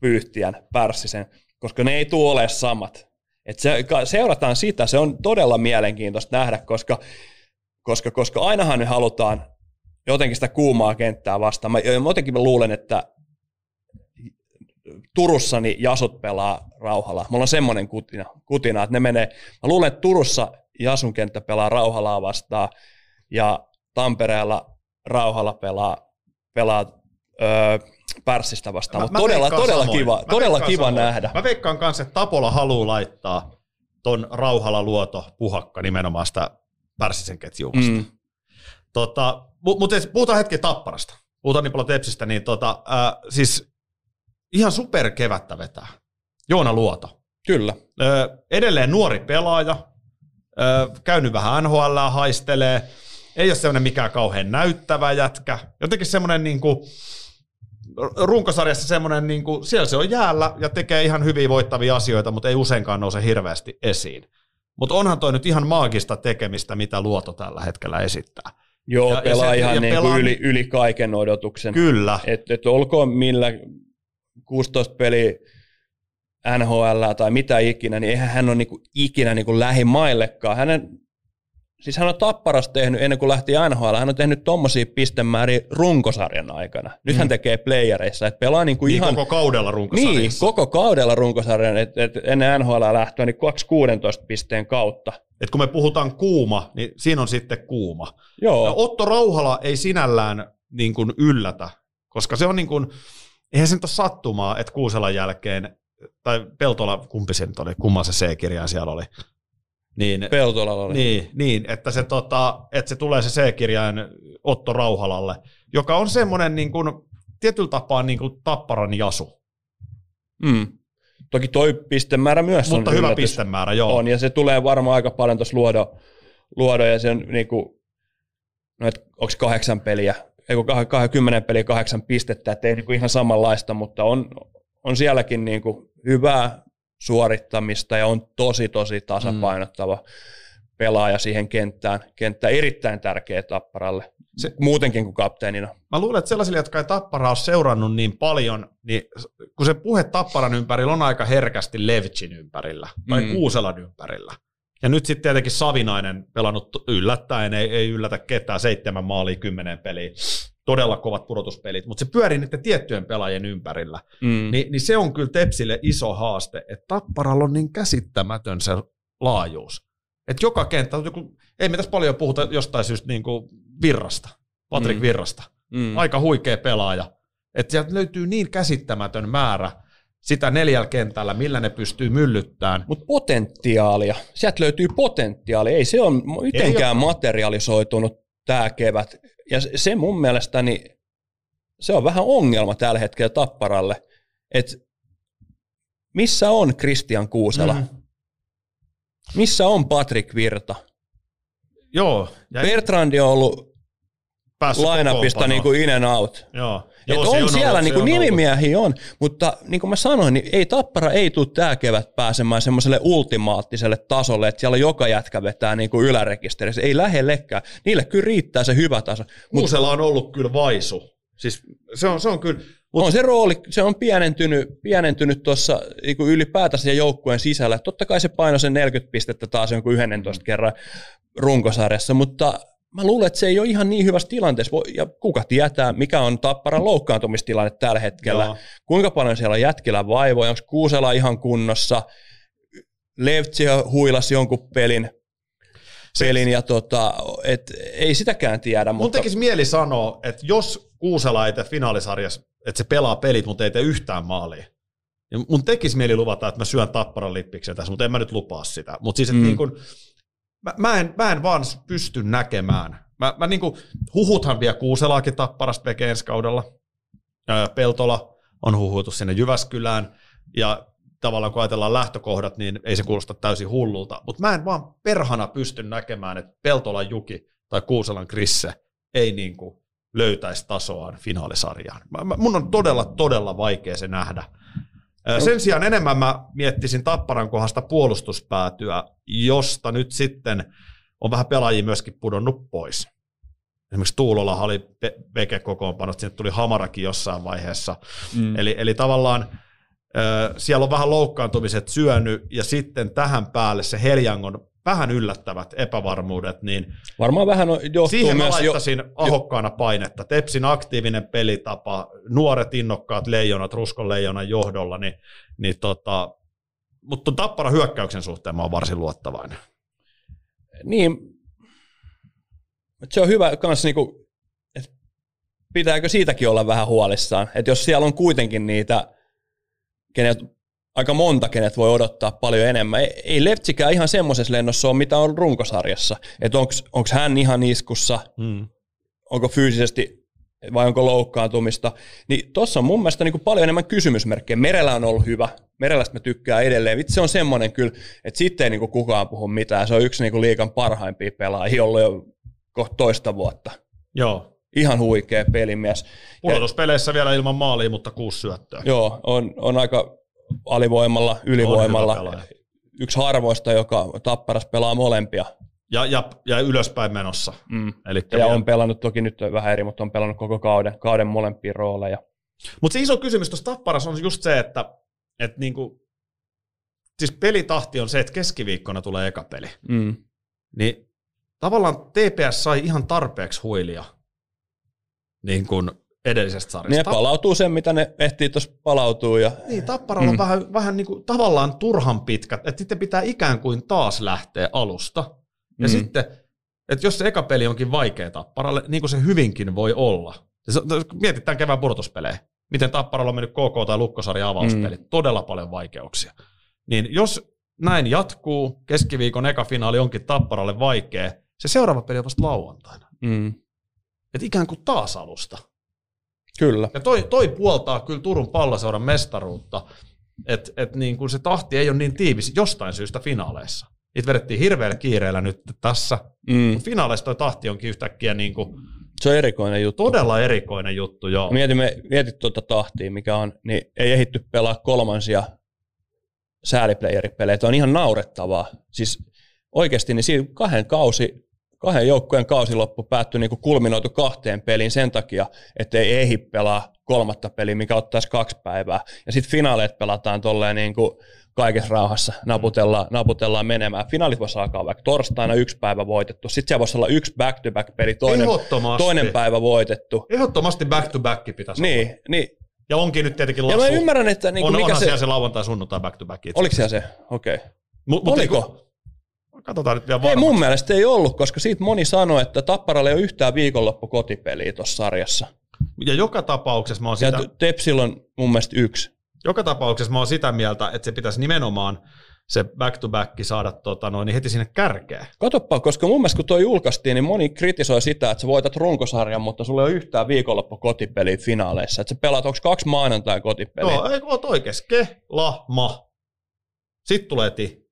Pyyhtiän, Pärssisen, koska ne ei tule ole samat. Et se, seurataan sitä, se on todella mielenkiintoista nähdä, koska, koska, koska ainahan me halutaan jotenkin sitä kuumaa kenttää vastaan. Mä, jotenkin mä luulen, että Turussa Jasut pelaa rauhalla. Mulla on semmoinen kutina, kutina, että ne menee, mä luulen, että Turussa Jasun kenttä pelaa rauhalaa vastaan ja Tampereella rauhalla pelaa, pelaa öö, Pärssistä vastaan. Mutta todella, todella samoin. kiva, todella kiva samoin. nähdä. Mä veikkaan kanssa, että Tapola haluaa laittaa ton rauhalla luoto puhakka nimenomaan sitä Pärssisen ketjuun Mm. Tota, mutta puhutaan hetki Tapparasta. Puhutaan niin paljon Tepsistä, niin tota, äh, siis ihan super kevättä vetää. Joona Luoto. Kyllä. Ö, edelleen nuori pelaaja, ö, käynyt vähän NHL, haistelee, ei ole semmoinen mikään kauhean näyttävä jätkä. Jotenkin semmoinen niin kuin, runkosarjassa semmoinen, niin kuin, siellä se on jäällä ja tekee ihan hyvin voittavia asioita, mutta ei useinkaan nouse hirveästi esiin. Mutta onhan toi nyt ihan maagista tekemistä, mitä Luoto tällä hetkellä esittää. Joo, ja, pelaa ja se, ihan ja niin pelaa... Kuin yli, yli kaiken odotuksen. Kyllä. Että et olkoon millä 16 peli NHL tai mitä ikinä, niin eihän hän ole niin kuin ikinä niin kuin lähimaillekaan. Hänen, siis hän on tapparas tehnyt ennen kuin lähti NHL, hän on tehnyt tommosia pistemääriä runkosarjan aikana. Nyt mm. hän tekee playereissa, että pelaa niin kuin niin ihan... koko kaudella runkosarjassa. Niin, koko kaudella runkosarjan, että et ennen NHL lähtöä niin 2-16 pisteen kautta. Et kun me puhutaan kuuma, niin siinä on sitten kuuma. Joo. Ja Otto Rauhala ei sinällään niin kuin yllätä, koska se on niin kuin, eihän se nyt ole sattumaa, että Kuuselan jälkeen, tai Peltola, kumpi se nyt oli, kumman se C-kirjain siellä oli, niin, Peltola oli. Niin, niin että, se, tota, että se tulee se C-kirjain Otto Rauhalalle, joka on semmoinen niin kuin, tietyllä tapaa niin kuin tapparan jasu. Mm. Toki toi pistemäärä myös Mutta on hyvä yllätys. pistemäärä, joo. On, ja se tulee varmaan aika paljon tuossa luodo, luodo ja sen niin kuin, no, onko kahdeksan peliä ei kun 20 peliä kahdeksan pistettä, että ei niin kuin ihan samanlaista, mutta on, on sielläkin niin kuin hyvää suorittamista ja on tosi tosi tasapainottava mm. pelaaja siihen kenttään. Kenttä erittäin tärkeä Tapparalle, se, muutenkin kuin kapteenina. Mä luulen, että sellaisille, jotka ei Tapparaa ole seurannut niin paljon, niin kun se puhe Tapparan ympärillä on aika herkästi Levchin ympärillä tai mm. Kuuselan ympärillä. Ja nyt sitten tietenkin Savinainen pelannut yllättäen, ei, ei yllätä ketään, seitsemän maalia, kymmenen peliä, todella kovat pudotuspelit, mutta se pyörii niiden tiettyjen pelaajien ympärillä. Mm. Ni, niin se on kyllä Tepsille iso haaste, että Tapparalla on niin käsittämätön se laajuus. Että joka kenttä, ei me tässä paljon puhuta jostain syystä niin kuin Virrasta, Patrick mm. Virrasta. Mm. Aika huikea pelaaja. Että sieltä löytyy niin käsittämätön määrä sitä neljällä kentällä, millä ne pystyy myllyttämään. Mutta potentiaalia, sieltä löytyy potentiaalia, ei se ole mitenkään ei materialisoitunut tämä kevät. Ja se mun mielestäni, se on vähän ongelma tällä hetkellä Tapparalle, että missä on Christian Kuusela? Mm. Missä on Patrick Virta? Joo. Ja Bertrandi on ollut lainapista niin kuin in and out. Joo. Joo, on, on siellä, niin kuin nimimiehiä on, mutta niin kuin mä sanoin, niin ei Tappara ei tule tämä kevät pääsemään semmoiselle ultimaattiselle tasolle, että siellä joka jätkä vetää niin kuin ylärekisterissä. Ei lähellekään. Niille kyllä riittää se hyvä taso. Kuusella on ollut kyllä vaisu. Siis se on, se on kyllä, Mut, on se rooli, se on pienentynyt, pienentynyt tuossa niin ylipäätänsä joukkueen sisällä. Totta kai se paino sen 40 pistettä taas jonkun 11 kerran runkosarjassa, mutta mä luulen, että se ei ole ihan niin hyvässä tilanteessa. Ja kuka tietää, mikä on Tapparan loukkaantumistilanne tällä hetkellä. Joo. Kuinka paljon siellä on jätkillä vaivoja, onko Kuusela ihan kunnossa. Levtsi huilasi jonkun pelin, pelin ja tota, et, ei sitäkään tiedä. Mun mutta... tekisi mieli sanoa, että jos Kuusela ei tee finaalisarjassa, että se pelaa pelit, mutta ei tee yhtään maalia, niin mun tekisi mieli luvata, että mä syön tapparan lippiksen tässä, mutta en mä nyt lupaa sitä. Mutta siis, että mm. niin kun, mä, mä, en, mä en vaan pysty näkemään. Mä, mä niin kuin, huhuthan vielä Kuuselaakin tapparasta tekee ensi kaudella. Peltola on huhutu sinne Jyväskylään, ja tavallaan kun ajatellaan lähtökohdat, niin ei se kuulosta täysin hullulta. Mutta mä en vaan perhana pysty näkemään, että Peltolan Juki tai Kuuselan Krisse ei niin kuin löytäisi tasoaan finaalisarjaan. Mun on todella, todella vaikea se nähdä. Sen sijaan enemmän mä miettisin Tapparan kohdasta puolustuspäätyä, josta nyt sitten on vähän pelaajia myöskin pudonnut pois. Esimerkiksi Tuulolla oli veke kokoonpano, sinne tuli Hamarakin jossain vaiheessa. Mm. Eli, eli tavallaan siellä on vähän loukkaantumiset syönyt, ja sitten tähän päälle se Heljangon vähän yllättävät epävarmuudet, niin Varmaan vähän on- johtuu siihen mä myös... laittaisin ahokkaana painetta. Tepsin aktiivinen pelitapa, nuoret innokkaat leijonat Ruskon leijonan johdolla, niin, niin tota, mutta tappara hyökkäyksen suhteen mä oon varsin luottavainen. Niin, se on hyvä kanssa, niinku, että pitääkö siitäkin olla vähän huolissaan. Että jos siellä on kuitenkin niitä, kenet, aika monta, kenet voi odottaa paljon enemmän. Ei, ei Leptsikään ihan semmoisessa lennossa ole, mitä on runkosarjassa. Että onko hän ihan iskussa, Mm. onko fyysisesti vai onko loukkaantumista. Niin tuossa on mun mielestä niin paljon enemmän kysymysmerkkejä. Merellä on ollut hyvä. Merelästä mä tykkään edelleen. Vitsi se on semmoinen kyllä, että sitten ei niin kukaan puhu mitään. Se on yksi niin liikan parhaimpia pelaajia ollut jo kohta toista vuotta. Joo. Ihan huikea pelimies. Pudotuspeleissä vielä ilman maalia, mutta kuusi syöttöä. joo, on, on aika alivoimalla, ylivoimalla. Yksi harvoista, joka tapparas pelaa molempia. Ja, ja, ja ylöspäin menossa. Mm. Elikkä Ja vielä- on pelannut toki nyt vähän eri, mutta on pelannut koko kauden, kauden molempia rooleja. Mutta se iso kysymys tuossa Tapparassa on just se, että et niinku, siis pelitahti on se, että keskiviikkona tulee eka peli. Mm. Niin tavallaan TPS sai ihan tarpeeksi huilia niin kuin edellisestä sarjasta. Ne palautuu sen, mitä ne ehtii tuossa palautuu. Ja, niin, Tapparalla on Mm. vähän, vähän niin kuin, tavallaan turhan pitkät, että sitten pitää ikään kuin taas lähteä alusta. Ja Mm. sitten, että jos se eka peli onkin vaikea Tapparalle, niin kuin se hyvinkin voi olla. Mietitään kevään pudotuspelejä. Miten Tapparalla on mennyt KK tai Lukkosarja avauspelit. Mm. Todella paljon vaikeuksia. Niin jos näin jatkuu, keskiviikon eka finaali onkin Tapparalle vaikea, se seuraava peli on vasta lauantaina. mm. Että ikään kuin taas alusta. Kyllä. Ja toi, toi puoltaa kyllä Turun palloseuran mestaruutta, että et niin kuin se tahti ei ole niin tiivis jostain syystä finaaleissa. Niitä vedettiin hirveällä kiireellä nyt tässä. Mm. Finaaleissa toi tahti onkin yhtäkkiä niin kuin Se on erikoinen juttu. todella erikoinen juttu, joo. Mietimme, mietit tuota tahtia, mikä on, niin ei ehitty pelaa kolmansia sääliplayeripelejä. Tämä on ihan naurettavaa. Siis oikeasti niin siinä kahden kausi, kahden joukkueen kausiloppu päättyi niin kuin kulminoitu kahteen peliin sen takia, että ei ehdi pelaa kolmatta peliä, mikä ottaisi kaksi päivää. Ja sitten finaaleet pelataan tolleen niin kuin kaikessa rauhassa, naputellaan, naputellaan menemään. Finaalit voisi alkaa vaikka torstaina yksi päivä voitettu, sitten siellä voisi olla yksi back-to-back-peli, toinen, toinen päivä voitettu. Ehdottomasti back to back pitäisi olla. Niin, niin. Ja onkin nyt tietenkin Ja Lassu. mä ymmärrän, että niin on, mikä onhan se... siellä se lauantai sunnuntai back to back. itse Oliko siellä se? Okei. Okay. Mut, mut Oliko? Niinku, katsotaan nyt vielä Ei mun mielestä ei ollut, koska siitä moni sanoi, että Tapparalle ei ole yhtään viikonloppu kotipeliä tuossa sarjassa. Ja joka tapauksessa mä oon Ja sitä, Tepsillä on mun mielestä yksi. joka tapauksessa mä oon sitä mieltä, että se pitäisi nimenomaan se back to back saada tota, noin, niin heti sinne kärkeen. Katoppa, koska mun mielestä kun toi julkaistiin, niin moni kritisoi sitä, että sä voitat runkosarjan, mutta sulla ei ole yhtään viikonloppu kotipeliä finaaleissa. Että sä pelaat, onko kaksi maanantai kotipeliä? Joo, ei oot oikeassa. Ke, la, ma. Sitten tulee ti.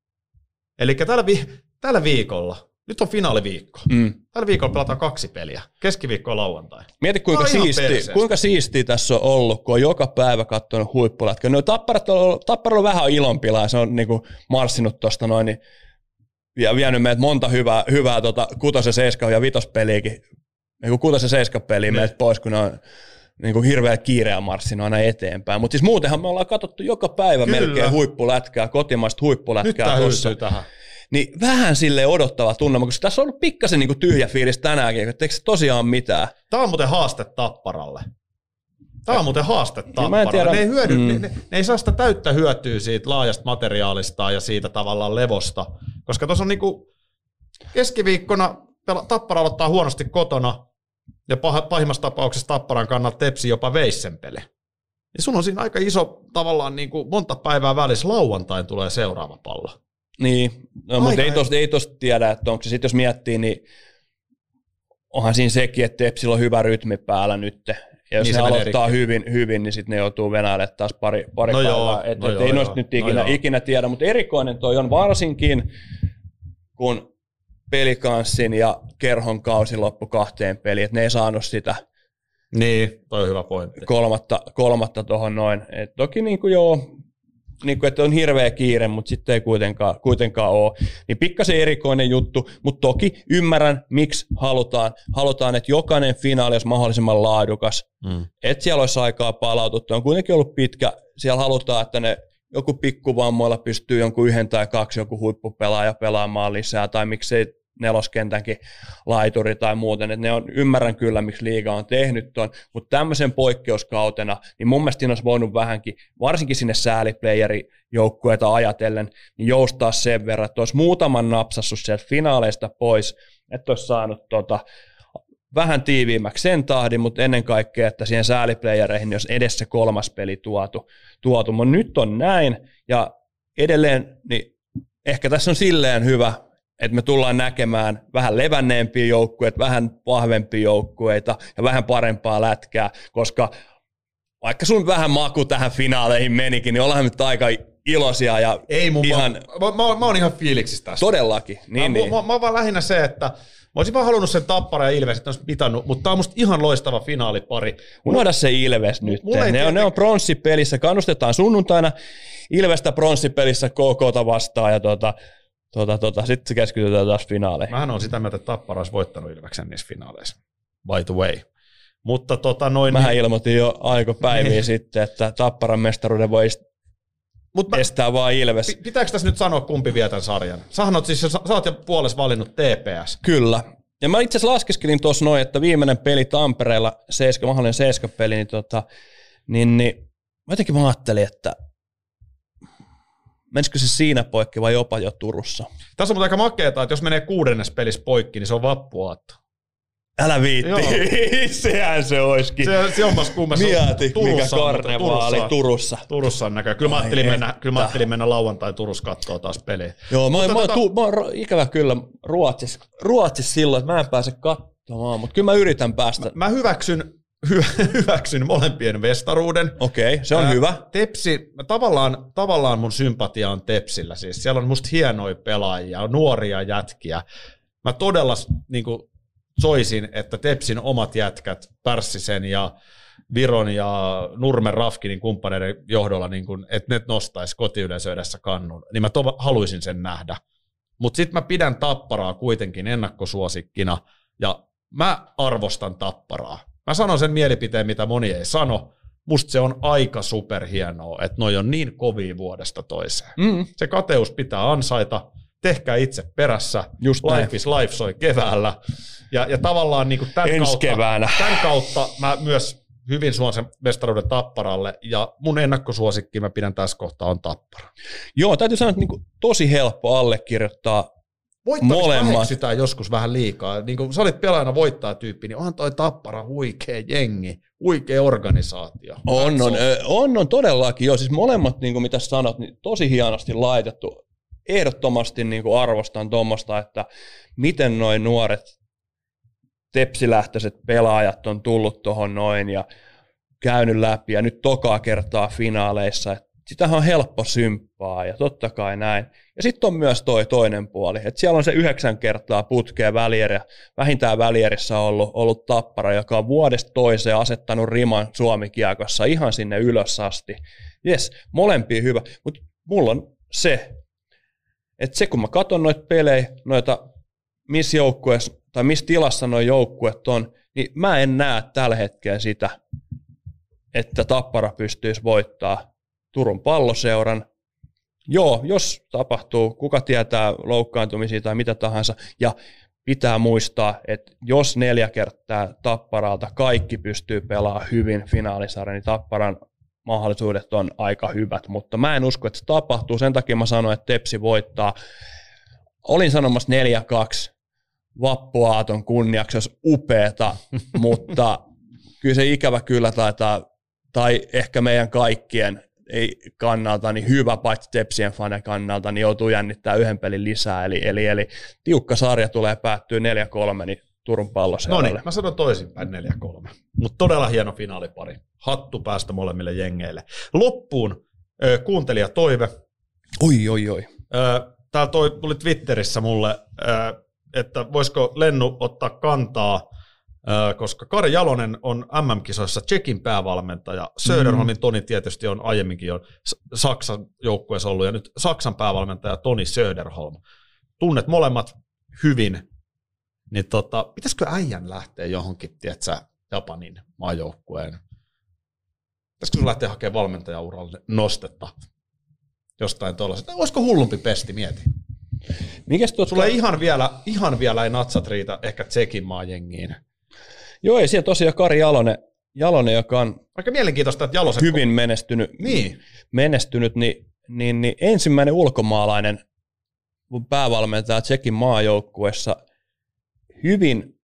Eli tällä, vi- tällä viikolla, nyt on finaaliviikko. Mm. Tällä viikolla pelataan kaksi peliä. Keskiviikko ja lauantai. Mieti kuinka, siisti, kuinka siistiä tässä on ollut, kun on joka päivä katsonut huippulätkä. No tapparat on, on vähän ilonpilaa ja se on niinku marssinut tuosta noin niin, ja vienyt meidät monta hyvää, hyvää tota, kutosen, seiskan ja vitospeliäkin, niin kutosen seiskan peliä Ne. meiltä pois, kun ne on niin kuin hirveä kiireä marssinut aina eteenpäin. Mutta siis muutenhan me ollaan katsottu joka päivä Kyllä. melkein huippulätkää, kotimaista Nyt huippulätkää hyytyy tähän. Niin vähän sille odottava tunnelma, koska tässä on ollut pikkasen niin kuin tyhjä fiilis tänäänkin, että eikö se tosiaan mitään. Tämä on muuten haaste Tapparalle. Tämä on muuten haaste en Tapparalle. tiedä- Ne ei, hyödy, mm. ne, ne, ne ei saa sitä täyttä hyötyä siitä laajasta materiaalista ja siitä tavallaan levosta. Koska tuossa on niinku keskiviikkona pela- Tappara aloittaa huonosti kotona ja pah- pahimmassa tapauksessa Tapparan kannalta tepsi jopa veisen peli. Niin sun on siinä aika iso tavallaan niinku monta päivää välissä lauantain tulee seuraava pallo. Niin, no, mutta ei tosta, ei tosta tiedä, että onko se sitten, jos miettii, niin onhan siinä sekin, että Tepsillä on hyvä rytmi päällä nyt. Ja jos Niin niin se ne aloittaa rikki. hyvin, hyvin, niin sitten ne joutuu Venäjälle taas pari, pari No joo, päivää. Et, no et joo, ei noista nyt No ikinä, joo. ikinä tiedä, mutta erikoinen toi on varsinkin, kun pelikanssin ja kerhon kausi loppu kahteen peliin, että ne ei saanut sitä Niin, toi on hyvä pointti. kolmatta, kolmatta tuohon noin. Et toki niin kuin joo, niin kuin, että on hirveä kiire, mutta sitten ei kuitenkaan, kuitenkaan ole. Niin pikkasen erikoinen juttu, mutta toki ymmärrän, miksi halutaan. Halutaan, että jokainen finaali olisi mahdollisimman laadukas. Mm. Että siellä olisi aikaa palaututtu. On kuitenkin ollut pitkä. Siellä halutaan, että ne joku pikkuvammoilla pystyy jonkun yhden tai kaksi joku huippupelaaja pelaamaan lisää, tai miksei neloskentänkin laituri tai muuten, että ne on, ymmärrän kyllä, miksi liiga on tehnyt tuon, mutta tämmöisen poikkeuskautena, niin mun mielestä olisi voinut vähänkin, varsinkin sinne sääliplayeri joukkueita ajatellen, niin joustaa sen verran, että olisi muutaman napsassut sieltä finaaleista pois, että olisi saanut tota, vähän tiiviimmäksi sen tahdin, mutta ennen kaikkea, että siihen sääliplayereihin jos edessä kolmas peli tuotu. tuotu. Mutta nyt on näin, ja edelleen, niin ehkä tässä on silleen hyvä, että me tullaan näkemään vähän levänneempiä joukkueita, vähän vahvempia joukkueita ja vähän parempaa lätkää, koska vaikka sun vähän maku tähän finaaleihin menikin, niin ollaan nyt aika iloisia ja Ei mun ihan... Mä, mä, mä, mä oon ihan fiiliksissä tästä. Todellakin, niin, mä, niin. Mä, mä, mä, vaan lähinnä se, että olisin vaan halunnut sen Tappara ja Ilves, että olisi mitannut, mutta tämä on musta ihan loistava finaalipari. Unohda se Ilves nyt. Ne, on, ne on pronssipelissä. Kannustetaan sunnuntaina Ilvestä pronssipelissä KKta vastaan ja tota, tota, tota, sitten keskitytään taas finaaleihin. Mähän on sitä mieltä, että Tappara olisi voittanut Ilveksen niissä finaaleissa. By the way. Mutta tota noin... Mähän ilmoitin jo aiko päiviä niin. sitten, että Tapparan mestaruuden voi Mut mä, estää vaan Ilves. Pitääkö tässä nyt sanoa, kumpi vie tämän sarjan? Sähän oot siis, sä, sä oot jo puolessa valinnut TPS. Kyllä. Ja mä itse asiassa laskeskelin tuossa noin, että viimeinen peli Tampereella, seiska, mahdollinen seiska-peli, niin, tota, niin, niin mä jotenkin mä ajattelin, että menisikö se siinä poikki vai jopa jo Turussa. Tässä on aika makeeta, että jos menee kuudennes pelissä poikki, niin se on vappuaatto. Älä viitti. Sehän se olisikin. Se, se onpas kummassa. Mieti, Turussa, mikä karnevaali Turussa. Turussa. Turussa on näköjään. Kyllä mä ajattelin, mennä, kyllä mä ajattelin mennä lauantai Turussa katsoa taas peliä. Joo, mä, mä, tota... tu, mä, mä ikävä kyllä Ruotsissa, Ruotsissa silloin, että mä en pääse katsomaan, mutta kyllä mä yritän päästä. Mä, mä hyväksyn, hy, hyväksyn molempien vestaruuden. Okei, okay, se on Ää, hyvä. Tepsi, tavallaan, tavallaan mun sympatia on Tepsillä. Siis siellä on musta hienoja pelaajia, nuoria jätkiä. Mä todella niin kuin, soisin, että Tepsin omat jätkät, Pärssisen ja Viron ja Nurmen Rafkinin kumppaneiden johdolla, niin kun, että ne nostaisi kotiyleisö edessä kannun, niin mä to- haluaisin sen nähdä. Mutta sitten mä pidän tapparaa kuitenkin ennakkosuosikkina, ja mä arvostan tapparaa. Mä sanon sen mielipiteen, mitä moni ei sano. Musta se on aika superhienoa, että noi on niin kovia vuodesta toiseen. Mm. Se kateus pitää ansaita, tehkää itse perässä. Just Life näin. is Life soi keväällä. Ja, ja tavallaan niin kuin tämän, Ensi kautta, keväänä. tämän kautta mä myös hyvin suon sen mestaruuden tapparalle, ja mun ennakkosuosikki mä pidän tässä kohtaa on tappara. Joo, täytyy sanoa, että niin kuin, tosi helppo allekirjoittaa molemmat. sitä joskus vähän liikaa. Niin kuin sä olit pelaajana voittaa tyyppi, niin onhan toi tappara huikea jengi, huikea organisaatio. On, on, on, on, todellakin. Joo, siis molemmat, niin kuin mitä sanot, niin tosi hienosti laitettu. Ehdottomasti niin kuin arvostan tuommoista, että miten noin nuoret tepsilähtöiset pelaajat on tullut tuohon noin ja käynyt läpi ja nyt tokaa kertaa finaaleissa. Sitähän on helppo symppaa ja totta kai näin. Ja sitten on myös toi toinen puoli, että siellä on se yhdeksän kertaa putkea välieriä, vähintään välierissä ollut, ollut tappara, joka on vuodesta toiseen asettanut riman Suomi-kiekossa ihan sinne ylös asti. Jes, molempia hyvä, mutta mulla on se, että se kun mä katson noita pelejä, noita missä joukkueessa tai missä tilassa nuo joukkueet on, niin mä en näe tällä hetkellä sitä, että Tappara pystyisi voittaa Turun palloseuran. Joo, jos tapahtuu, kuka tietää loukkaantumisia tai mitä tahansa, ja pitää muistaa, että jos neljä kertaa Tapparalta kaikki pystyy pelaamaan hyvin finaalisarja, niin Tapparan mahdollisuudet on aika hyvät, mutta mä en usko, että se tapahtuu. Sen takia mä sanoin, että Tepsi voittaa. Olin sanomassa 4-2, vappuaaton kunniaksi olisi upeeta, mutta kyllä se ikävä kyllä taitaa, tai ehkä meidän kaikkien ei kannalta niin hyvä, paitsi Tepsien fane kannalta, niin joutuu jännittää yhden pelin lisää. Eli, eli, eli tiukka sarja tulee päättyä 4-3, niin Turun No niin, mä sanon toisinpäin 4-3. Mutta todella hieno finaalipari. Hattu päästä molemmille jengeille. Loppuun kuuntelija toive. Oi, oi, oi. Täällä toi, tuli Twitterissä mulle että voisiko Lennu ottaa kantaa, koska Kari Jalonen on MM-kisoissa Tsekin päävalmentaja. Söderholmin mm. Toni tietysti on aiemminkin jo Saksan joukkueessa ollut, ja nyt Saksan päävalmentaja Toni Söderholm. Tunnet molemmat hyvin, niin tota, pitäisikö äijän lähteä johonkin, tiedätkö, Japanin maajoukkueen? Pitäisikö lähteä hakemaan valmentajauralle nostetta? jostain tuollaisesta. Olisiko hullumpi pesti, mieti. Mikäs tuossa? Sulla ei ihan vielä, ihan vielä ei natsat riitä ehkä Tsekin maajengiin. Joo, ei siellä tosiaan Kari Jalonen, Jalonen joka on Aika mielenkiintoista, että Jalosen... hyvin menestynyt, Niin. menestynyt niin, niin, niin ensimmäinen ulkomaalainen päävalmentaja Tsekin maajoukkuessa hyvin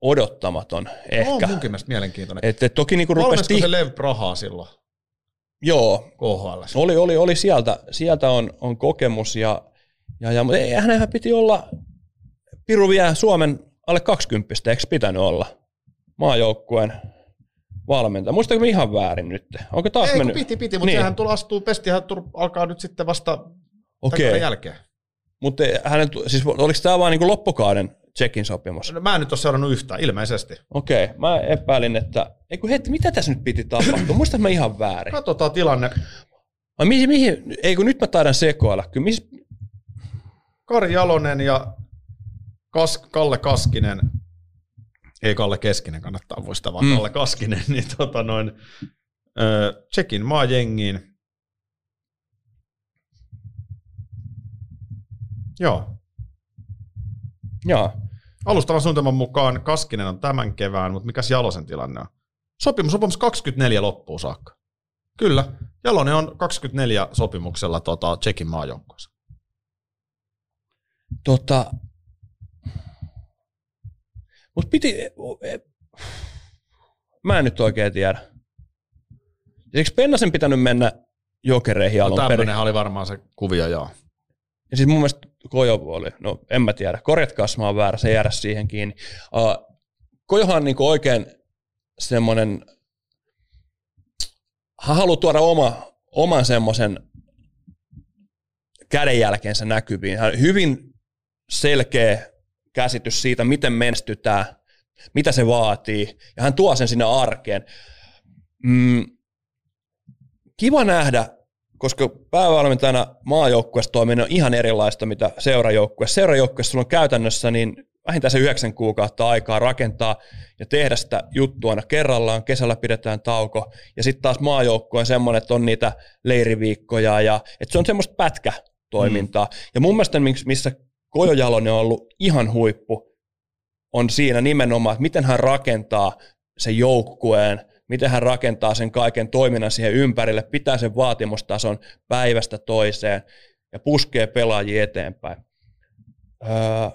odottamaton ehkä. On munkin mielestä mielenkiintoinen. Et, et toki niinku rupesi tih- se Lev Prahaa silloin Joo, KHL? oli, oli, oli sieltä, sieltä on, on kokemus ja, ja, ja mutta ei, hänenhän piti olla Piru vielä Suomen alle 20, eikö pitänyt olla maajoukkueen valmentaja? Muistaako mä ihan väärin nyt? Onko taas Ei, mennyt? piti, piti, mutta Niin. niin. sehän tulla astuu, pestihän alkaa nyt sitten vasta Okei, jälkeen. mutta hänen, siis oliko tämä vaan niin loppukauden Tsekin sopimus? No, Mä en nyt ole seurannut yhtään, ilmeisesti. Okei, mä epäilin, että ei kun heti, mitä tässä nyt piti tapahtua? Muistan mä ihan väärin. Katsotaan tilanne. Ai mihin, mihin, ei kun nyt mä taidan sekoilla. Kyllä, miss, Kari Jalonen ja Kas, Kalle Kaskinen, ei Kalle Keskinen kannattaa muistaa, vaan Mm. Kalle Kaskinen, niin tota noin, ö, Tsekin maajengiin. Joo. joo. Alustavan suunnitelman mukaan Kaskinen on tämän kevään, mutta mikäs Jalosen tilanne on? Sopimus, sopimus 24 loppuun saakka. Kyllä. Jalonen on 24 sopimuksella tota, Tsekin maajoukkueessa. Tota, mut piti, mä en nyt oikein tiedä. Eikö Pennasen pitänyt mennä jokereihin No, alun perin? tämmöinenhän oli varmaan se kuvio, joo. Ja siis mun mielestä Kojo oli, no en mä tiedä, korjatkaa mä oon väärä, se jäädä siihen kiinni. Uh, Kojohan on niinku oikein semmoinen, hän haluaa tuoda oma, oman semmoisen kädenjälkeensä näkyviin. Hän on hyvin selkeä käsitys siitä, miten menestytään, mitä se vaatii, ja hän tuo sen sinne arkeen. Mm, kiva nähdä, koska päävalmentajana maajoukkueessa toiminen on ihan erilaista, mitä seurajoukkueessa. Seurajoukkueessa sulla on käytännössä niin vähintään se yhdeksän kuukautta aikaa rakentaa ja tehdä sitä juttua aina kerrallaan. Kesällä pidetään tauko. Ja sitten taas maajoukkue on semmoinen, että on niitä leiriviikkoja ja että se on semmoista pätkätoimintaa. Mm. Ja mun mielestä missä Kojo Jalonen on ollut ihan huippu, on siinä nimenomaan, että miten hän rakentaa sen joukkueen, miten hän rakentaa sen kaiken toiminnan siihen ympärille, pitää sen vaatimustason päivästä toiseen ja puskee pelaajia eteenpäin. Öö,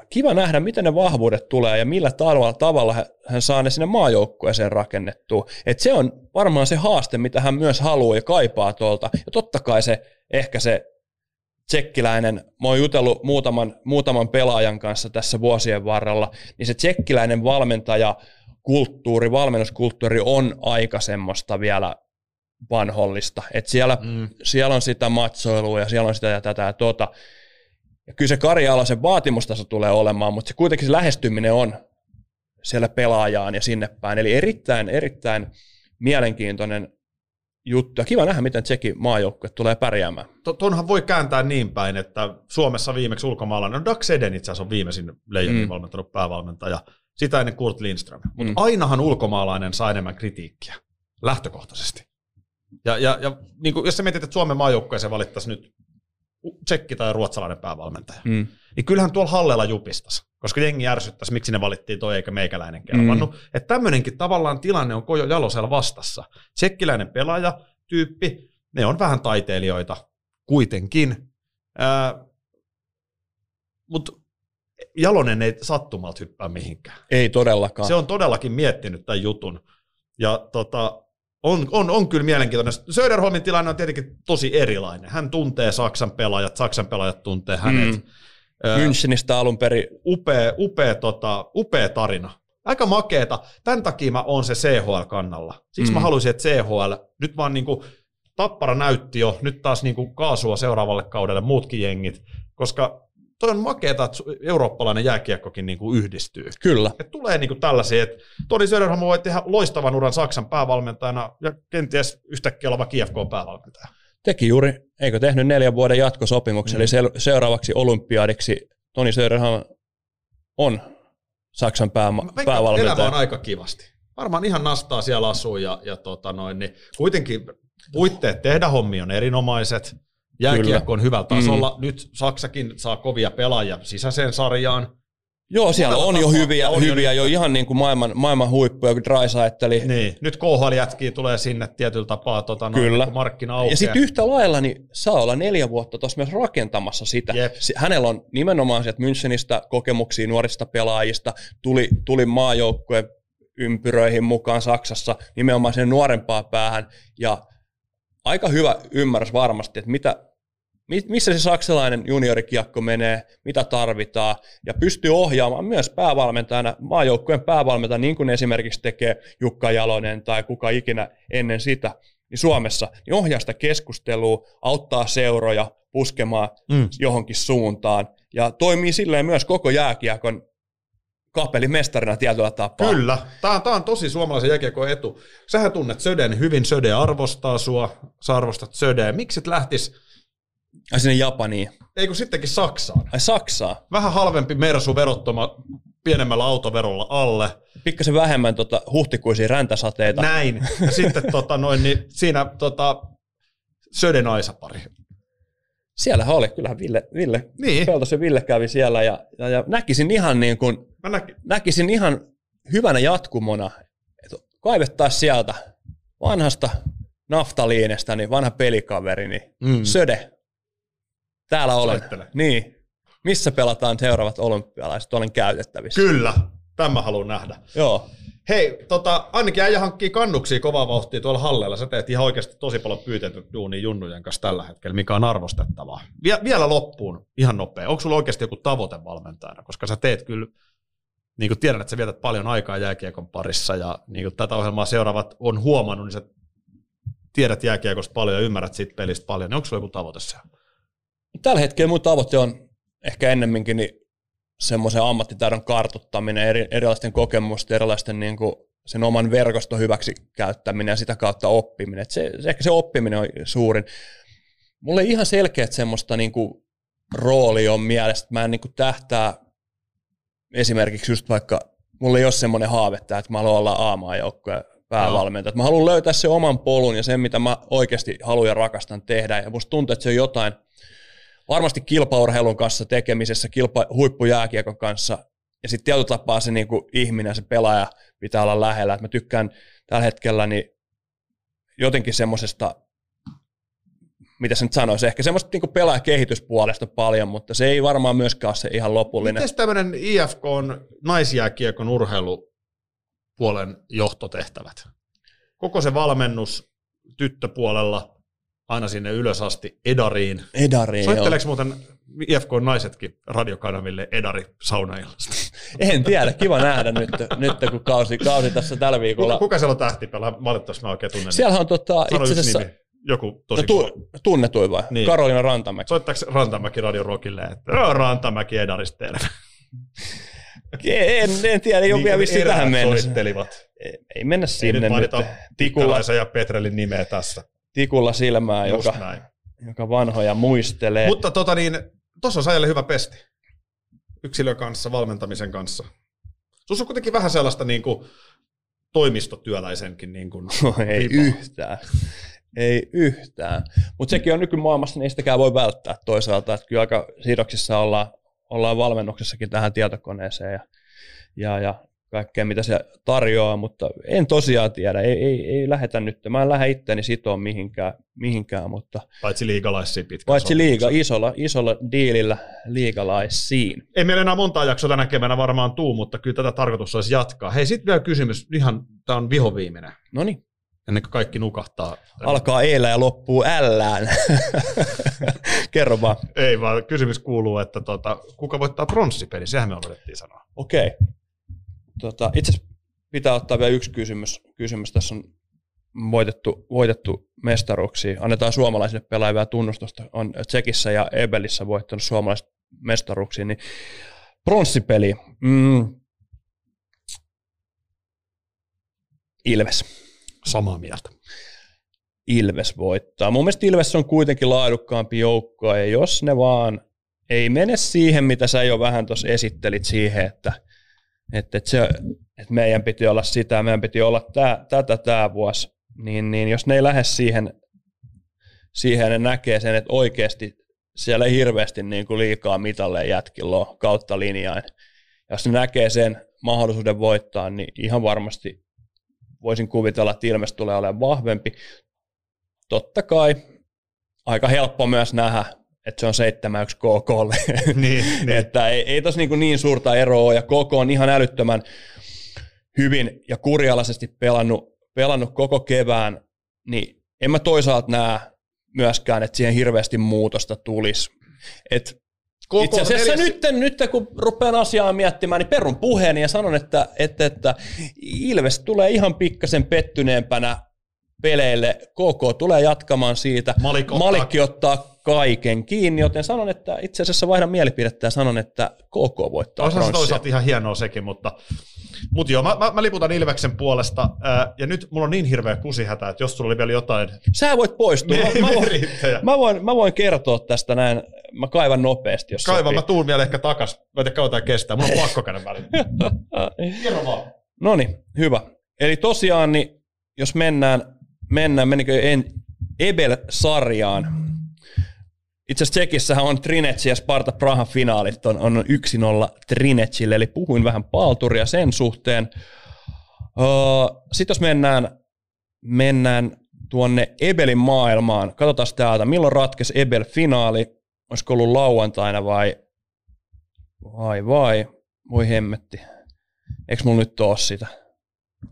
kiva nähdä, miten ne vahvuudet tulee ja millä tavalla, tavalla hän saa ne sinne maajoukkueeseen rakennettua. Et se on varmaan se haaste, mitä hän myös haluaa ja kaipaa tuolta. Ja totta kai se ehkä se tsekkiläinen, mä oon jutellut muutaman, muutaman pelaajan kanssa tässä vuosien varrella, niin se tsekkiläinen valmentaja, kulttuuri, valmennuskulttuuri on aika semmoista vielä vanhollista. Et siellä, mm. siellä on sitä matsoilua ja siellä on sitä ja tätä ja tota. Ja kyllä se Kari Alasen vaatimustaso tulee olemaan, mutta se kuitenkin se lähestyminen on siellä pelaajaan ja sinne päin. Eli erittäin, erittäin mielenkiintoinen juttu. Ja kiva nähdä, miten Tsekin maajoukkue tulee pärjäämään. Tuonhan voi kääntää niin päin, että Suomessa viimeksi ulkomaalainen, no Dax Eden itse asiassa on viimeisin Leijonin mm. valmentanut päävalmentaja, sitä ennen Kurt Lindström. Mutta mm. ainahan ulkomaalainen saa enemmän kritiikkiä, lähtökohtaisesti. Ja, ja, ja niin kuin, jos sä mietit, että Suomen maajoukkueeseen valittaisiin nyt tsekki tai ruotsalainen päävalmentaja, mm. niin kyllähän tuolla Hallella jupistas, koska jengi ärsyttäisi, miksi ne valittiin toi eikä meikäläinen kelvannut. Mm. Että tämmöinenkin tavallaan tilanne on Kojo Jalosella vastassa. Tsekkiläinen pelaaja, tyyppi, ne on vähän taiteilijoita kuitenkin. Mutta Jalonen ei sattumalta hyppää mihinkään. Ei todellakaan. Se on todellakin miettinyt tämän jutun. Ja tota, on, on, on kyllä mielenkiintoinen. Söderholmin tilanne on tietenkin tosi erilainen. Hän tuntee Saksan pelaajat, Saksan pelaajat tuntee hänet. Mm. Münchenistä alun perin. Upea, upea, tota, upea tarina. Aika makeeta. Tämän takia mä oon se CHL-kannalla. Siksi mm. mä haluaisin, että CHL nyt vaan niinku, Tappara näytti jo, nyt taas niinku kaasua seuraavalle kaudelle muutkin jengit, koska toi on makeeta, että eurooppalainen jääkiekkokin niinku yhdistyy. Kyllä. Et tulee niinku tällaisia, että Toni Söderholm voi tehdä loistavan uran Saksan päävalmentajana ja kenties yhtäkkiä oleva KFK-päävalmentaja. Teki juuri, eikö tehnyt neljän vuoden jatkosopimuksen, mm. eli seuraavaksi olympiadiksi Toni Söderholm on Saksan pää, päävalmentaja. Elämä on aika kivasti. Varmaan ihan nastaa siellä asuu ja, ja tota noin, niin kuitenkin puitteet tehdä hommia on erinomaiset Jääkiekko on hyvällä tasolla. Mm. Nyt Saksakin saa kovia pelaajia sisäiseen sarjaan. Joo, siellä on jo hyviä, on hyviä jo, jo ihan niin kuin maailman, maailman huippuja, kun Drysaitteli. Niin, nyt KHL tulee sinne tietyllä tapaa tota, Kyllä. Niin markkina aukeaa. Ja sitten yhtä lailla niin saa olla neljä vuotta tuossa myös rakentamassa sitä. Jep. Hänellä on nimenomaan sieltä Münchenistä kokemuksia nuorista pelaajista, tuli, tuli maajoukkueen ympyröihin mukaan Saksassa nimenomaan sen nuorempaa päähän ja aika hyvä ymmärrys varmasti, että mitä, missä se saksalainen juniorikiekko menee, mitä tarvitaan, ja pystyy ohjaamaan myös päävalmentajana, maajoukkueen päävalmentajana, niin kuin esimerkiksi tekee Jukka Jalonen tai kuka ikinä ennen sitä, niin Suomessa, niin ohjaa sitä keskustelua, auttaa seuroja puskemaan mm. johonkin suuntaan, ja toimii silleen myös koko jääkiekon kapelimestarina tietyllä tapaa. Kyllä. Tämä, tämä on tosi suomalaisen jääkiekon etu. Sähän tunnet Söden hyvin, Söde arvostaa sua, sä arvostat Södeä. Miksi et lähtis Ai sinne Japaniin. Ei kun sittenkin Saksaan. Ai Saksaa. Vähän halvempi Mersu verottoma pienemmällä autoverolla alle. Pikkasen vähemmän tota, huhtikuisia räntäsateita. Näin. Ja sitten tota, noin, niin siinä tota, Söden Aisapari. Siellä oli, kyllähän Ville, Ville niin. Peltosen Ville kävi siellä ja, ja, ja näkisin ihan niin kuin, Mä näki. näkisin ihan hyvänä jatkumona, että kaivettaisiin sieltä vanhasta naftaliinesta, niin vanha pelikaveri, niin mm. Söde Täällä olen. Soittele. Niin. Missä pelataan seuraavat olympialaiset? Olen käytettävissä. Kyllä. Tämä haluan nähdä. Joo. Hei, tota, ainakin äijä hankkii kannuksia kovaa vauhtia tuolla hallella. Sä teet ihan oikeasti tosi paljon pyytetty duuni junnujen kanssa tällä hetkellä, mikä on arvostettavaa. Vie, vielä loppuun, ihan nopea. Onko sulla oikeasti joku tavoite valmentajana? Koska sä teet kyllä, niin kuin tiedän, että sä vietät paljon aikaa jääkiekon parissa ja niin kuin tätä ohjelmaa seuraavat on huomannut, niin sä tiedät jääkiekosta paljon ja ymmärrät siitä pelistä paljon. Niin onko sulla joku tavoite siellä? Tällä hetkellä mun tavoite on ehkä ennemminkin niin semmoisen ammattitaidon kartuttaminen, eri, erilaisten kokemusten, erilaisten niin kuin sen oman verkoston hyväksi käyttäminen ja sitä kautta oppiminen. Et se, se, ehkä se oppiminen on suurin. Mulle ihan selkeät semmoista niin kuin rooli on mielestä, mä en niin kuin tähtää esimerkiksi just vaikka, mulla ei ole semmoinen haave, että mä haluan olla A-maajoukkoja päävalmentaja. No. Mä haluan löytää se oman polun ja sen, mitä mä oikeasti haluan ja rakastan tehdä. Ja musta tuntuu, että se on jotain, varmasti kilpaurheilun kanssa tekemisessä, kilpa, huippujääkiekon kanssa, ja sitten tietyllä tapaa se niin kuin ihminen, se pelaaja pitää olla lähellä. Et mä tykkään tällä hetkellä niin jotenkin semmoisesta, mitä se nyt sanoisi, ehkä semmoista niin pelaajakehityspuolesta paljon, mutta se ei varmaan myöskään ole se ihan lopullinen. Miten tämmöinen IFK on naisjääkiekon urheilupuolen johtotehtävät? Koko se valmennus tyttöpuolella, aina sinne ylös asti Edariin. Edariin, Soitteleeko muuten IFK naisetkin radiokanaville Edari saunaillasta? En tiedä, kiva nähdä nyt, nyt kun kausi, kausi tässä tällä viikolla. Kuka, kuka siellä on tähtipelä? Valitettavasti mä oikein tunnen. Siellä on tota, itse asiassa... Nimi. Joku tosi no, tu, tunnetuin vai? Niin. Karolina Rantamäki. Soittaako Rantamäki Radio Rockille, että no, Rantamäki Edarista terve? En, en tiedä, ei ole niin, vielä vissiin tähän mennessä. soittelivat. Ei, ei mennä sinne ei nyt. Tikulla ja Petrelin nimeä tässä tikulla silmää, joka, joka vanhoja muistelee. Mutta tota niin, tuossa on Sajalle hyvä pesti. Yksilön kanssa, valmentamisen kanssa. Sussa on kuitenkin vähän sellaista niin kuin, toimistotyöläisenkin niin kuin, no, ei ripa. yhtään. Ei yhtään. Mutta sekin on nykymaailmassa, niin sitäkään voi välttää toisaalta. Että kyllä aika sidoksissa ollaan, ollaan valmennuksessakin tähän tietokoneeseen ja, ja, ja kaikkea, mitä se tarjoaa, mutta en tosiaan tiedä, ei, ei, ei lähetä nyt. Mä en lähde itseäni sitoa mihinkään, mihinkään mutta... Paitsi liigalaisiin pitkään. Paitsi liiga, isolla, isolla diilillä liigalaisiin. Ei meillä enää monta jaksoa tänä keväänä varmaan tuu, mutta kyllä tätä tarkoitus olisi jatkaa. Hei, sitten vielä kysymys, ihan, tämä on vihoviimeinen. No niin. Ennen kuin kaikki nukahtaa. Alkaa eellä ja loppuu ällään. Kerro vaan. Ei vaan kysymys kuuluu, että tota, kuka voittaa pronssipeli, sehän me odotettiin sanoa. Okei. Okay. Tota, itse pitää ottaa vielä yksi kysymys. kysymys. Tässä on voitettu, voitettu mestaruuksia. Annetaan suomalaisille pelaajille tunnustusta. On Tsekissä ja Ebelissä voittanut suomalaiset mestaruuksia. Niin pronssipeli. Mm. Ilves. Samaa mieltä. Ilves voittaa. Mun mielestä Ilves on kuitenkin laadukkaampi joukko, ja jos ne vaan ei mene siihen, mitä sä jo vähän tuossa esittelit siihen, että – että, se, että meidän piti olla sitä, meidän piti olla tää, tätä tämä vuosi, niin, niin jos ne ei lähde siihen, siihen, ne näkee sen, että oikeasti siellä ei hirveästi niin kuin liikaa mitalle jätkillä ole kautta linjain. Jos ne näkee sen mahdollisuuden voittaa, niin ihan varmasti voisin kuvitella, että Ilves tulee olemaan vahvempi. Totta kai aika helppo myös nähdä, että se on 7-1 KKlle. niin, niin. että ei, ei tos niin, niin suurta eroa ole, ja KK on ihan älyttömän hyvin ja kurjalaisesti pelannut, pelannut koko kevään, niin en mä toisaalta näe myöskään, että siihen hirveästi muutosta tulisi. Et Koko Itse asiassa neljäs... nyt, nyt, kun rupean asiaa miettimään, niin perun puheeni ja sanon, että, että, että Ilves tulee ihan pikkasen pettyneempänä peleille. KK tulee jatkamaan siitä. Malik ottaa, Malikki ottaa kaiken kiinni, joten sanon, että itse asiassa vaihdan mielipidettä ja sanon, että KK voittaa Olisi se toisaalta ihan hienoa sekin, mutta, mutta joo, mä, mä, mä liputan Ilveksen puolesta, ää, ja nyt mulla on niin hirveä kusihätä, että jos sulla oli vielä jotain... Sä voit poistua. mä, mä, voin, mä, voin, mä voin kertoa tästä näin, mä kaivan nopeasti, jos Kaivan, mä tuun vielä ehkä takas, mä en kauan kestää, mulla on pakko käydä väliin. Kerro vaan. No niin, hyvä. Eli tosiaan, niin jos mennään, mennään menikö en, Ebel-sarjaan, itse asiassa Tsekissähän on Trinetsi ja Sparta Prahan finaalit, on, on 1-0 Trinetsille, eli puhuin vähän palturia sen suhteen. Uh, Sitten jos mennään, mennään tuonne Ebelin maailmaan, katsotaan täältä, milloin ratkesi Ebel-finaali, olisiko ollut lauantaina vai, vai, vai, voi hemmetti. Eikö mulla nyt ole sitä?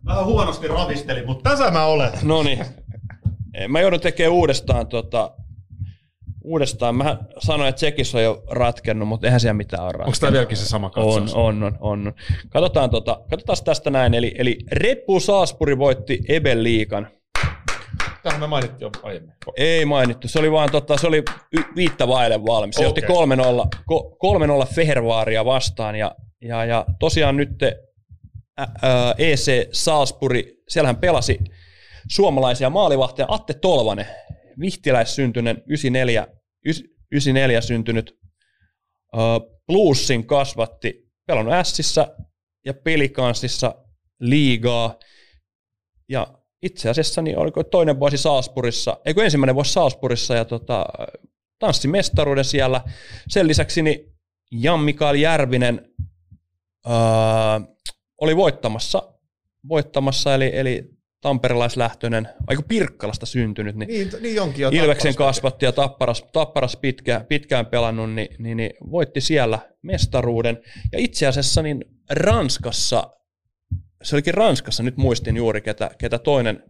Vähän huonosti ravisteli, mutta tässä mä olen. No niin. Mä joudun tekemään uudestaan tota, uudestaan. Mä sanoin, että Tsekissä on jo ratkennut, mutta eihän siellä mitään ole ratkennut. Onko tämä vieläkin se sama katsaus? On, on, on. on. Katsotaan, tota, katsotaan tästä näin. Eli, eli Red Bull Salzburg voitti Ebel liikan. Tähän me mainittiin jo aiemmin. Ei mainittu. Se oli vaan tota, se oli viittä vaille valmis. Se okay. otti 3-0, 3-0 Fehervaaria vastaan. Ja, ja, ja tosiaan nyt ä, ä, EC Salzburg, siellähän pelasi suomalaisia maalivahteja Atte Tolvanen, vihtiläissyntyinen 94, 94 syntynyt uh, Bluesin kasvatti, pelannut Sissä ja Pelikansissa liigaa. Ja itse asiassa niin oliko toinen vuosi Salzburgissa, eikö ensimmäinen vuosi Salzburgissa ja tota, tanssi mestaruuden siellä. Sen lisäksi niin Jan Mikael Järvinen uh, oli voittamassa, voittamassa eli, eli tamperelaislähtöinen, aika Pirkkalasta syntynyt, niin, niin, niin onkin jo Ilveksen kasvatti ja Tapparas, Tapparas pitkä, pitkään pelannut, niin, niin, niin, voitti siellä mestaruuden. Ja itse asiassa niin Ranskassa, se olikin Ranskassa, nyt muistin juuri, ketä, ketä toinen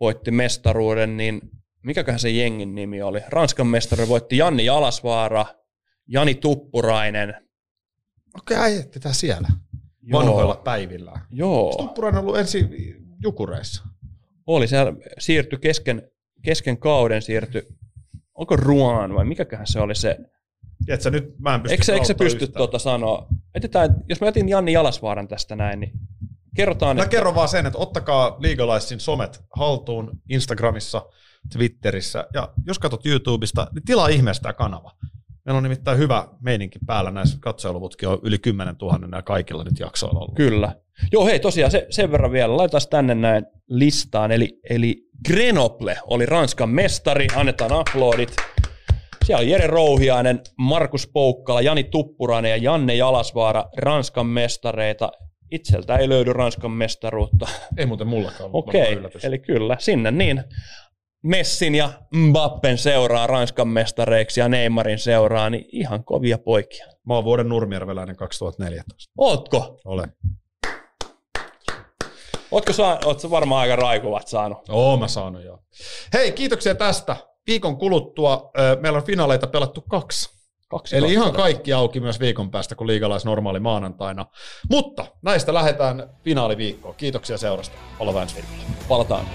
voitti mestaruuden, niin mikäköhän se jengin nimi oli? Ranskan mestaruuden voitti Janni Jalasvaara, Jani Tuppurainen. Okei, okay, äijätte siellä vanhoilla päivillä. Joo. Tuppurainen on ollut ensin Jukureissa? Oli, se siirtyi kesken, kesken kauden, siirtyi, onko Ruan vai mikäköhän se oli se? Tiedätkö, nyt mä en pysty Eikö, eikö se pysty tuota sanoa? Etetään, jos mä jätin Janni Jalasvaaran tästä näin, niin kerrotaan. Mä että... kerron vaan sen, että ottakaa Legalaisin somet haltuun Instagramissa, Twitterissä ja jos katsot YouTubesta, niin tilaa ihmeestä tämä kanava. Meillä on nimittäin hyvä meininki päällä, näissä katsojaluvutkin on yli 10 000 nämä kaikilla nyt jaksoilla ollut. Kyllä. Joo, hei tosiaan se, sen verran vielä, laitetaan tänne näin listaan, eli, eli Grenoble oli Ranskan mestari, annetaan aplodit. Siellä on Jere Rouhiainen, Markus Poukkala, Jani Tuppurainen ja Janne Jalasvaara, Ranskan mestareita. Itseltä ei löydy Ranskan mestaruutta. Ei muuten mullakaan. Okei, okay, eli kyllä, sinne niin. Messin ja Mbappen seuraa Ranskan mestareiksi ja Neymarin seuraa, niin ihan kovia poikia. Mä oon vuoden Nurmijärveläinen 2014. Ootko? Olen. Ootko saa, oot varmaan aika raikuvat saanut? Oo, mä saanut joo. Hei, kiitoksia tästä. Viikon kuluttua meillä on finaaleita pelattu kaksi. kaksi Eli ihan kaikki auki myös viikon päästä, kun liigalais normaali maanantaina. Mutta näistä lähdetään finaaliviikkoon. Kiitoksia seurasta. Olla ensi Palataan.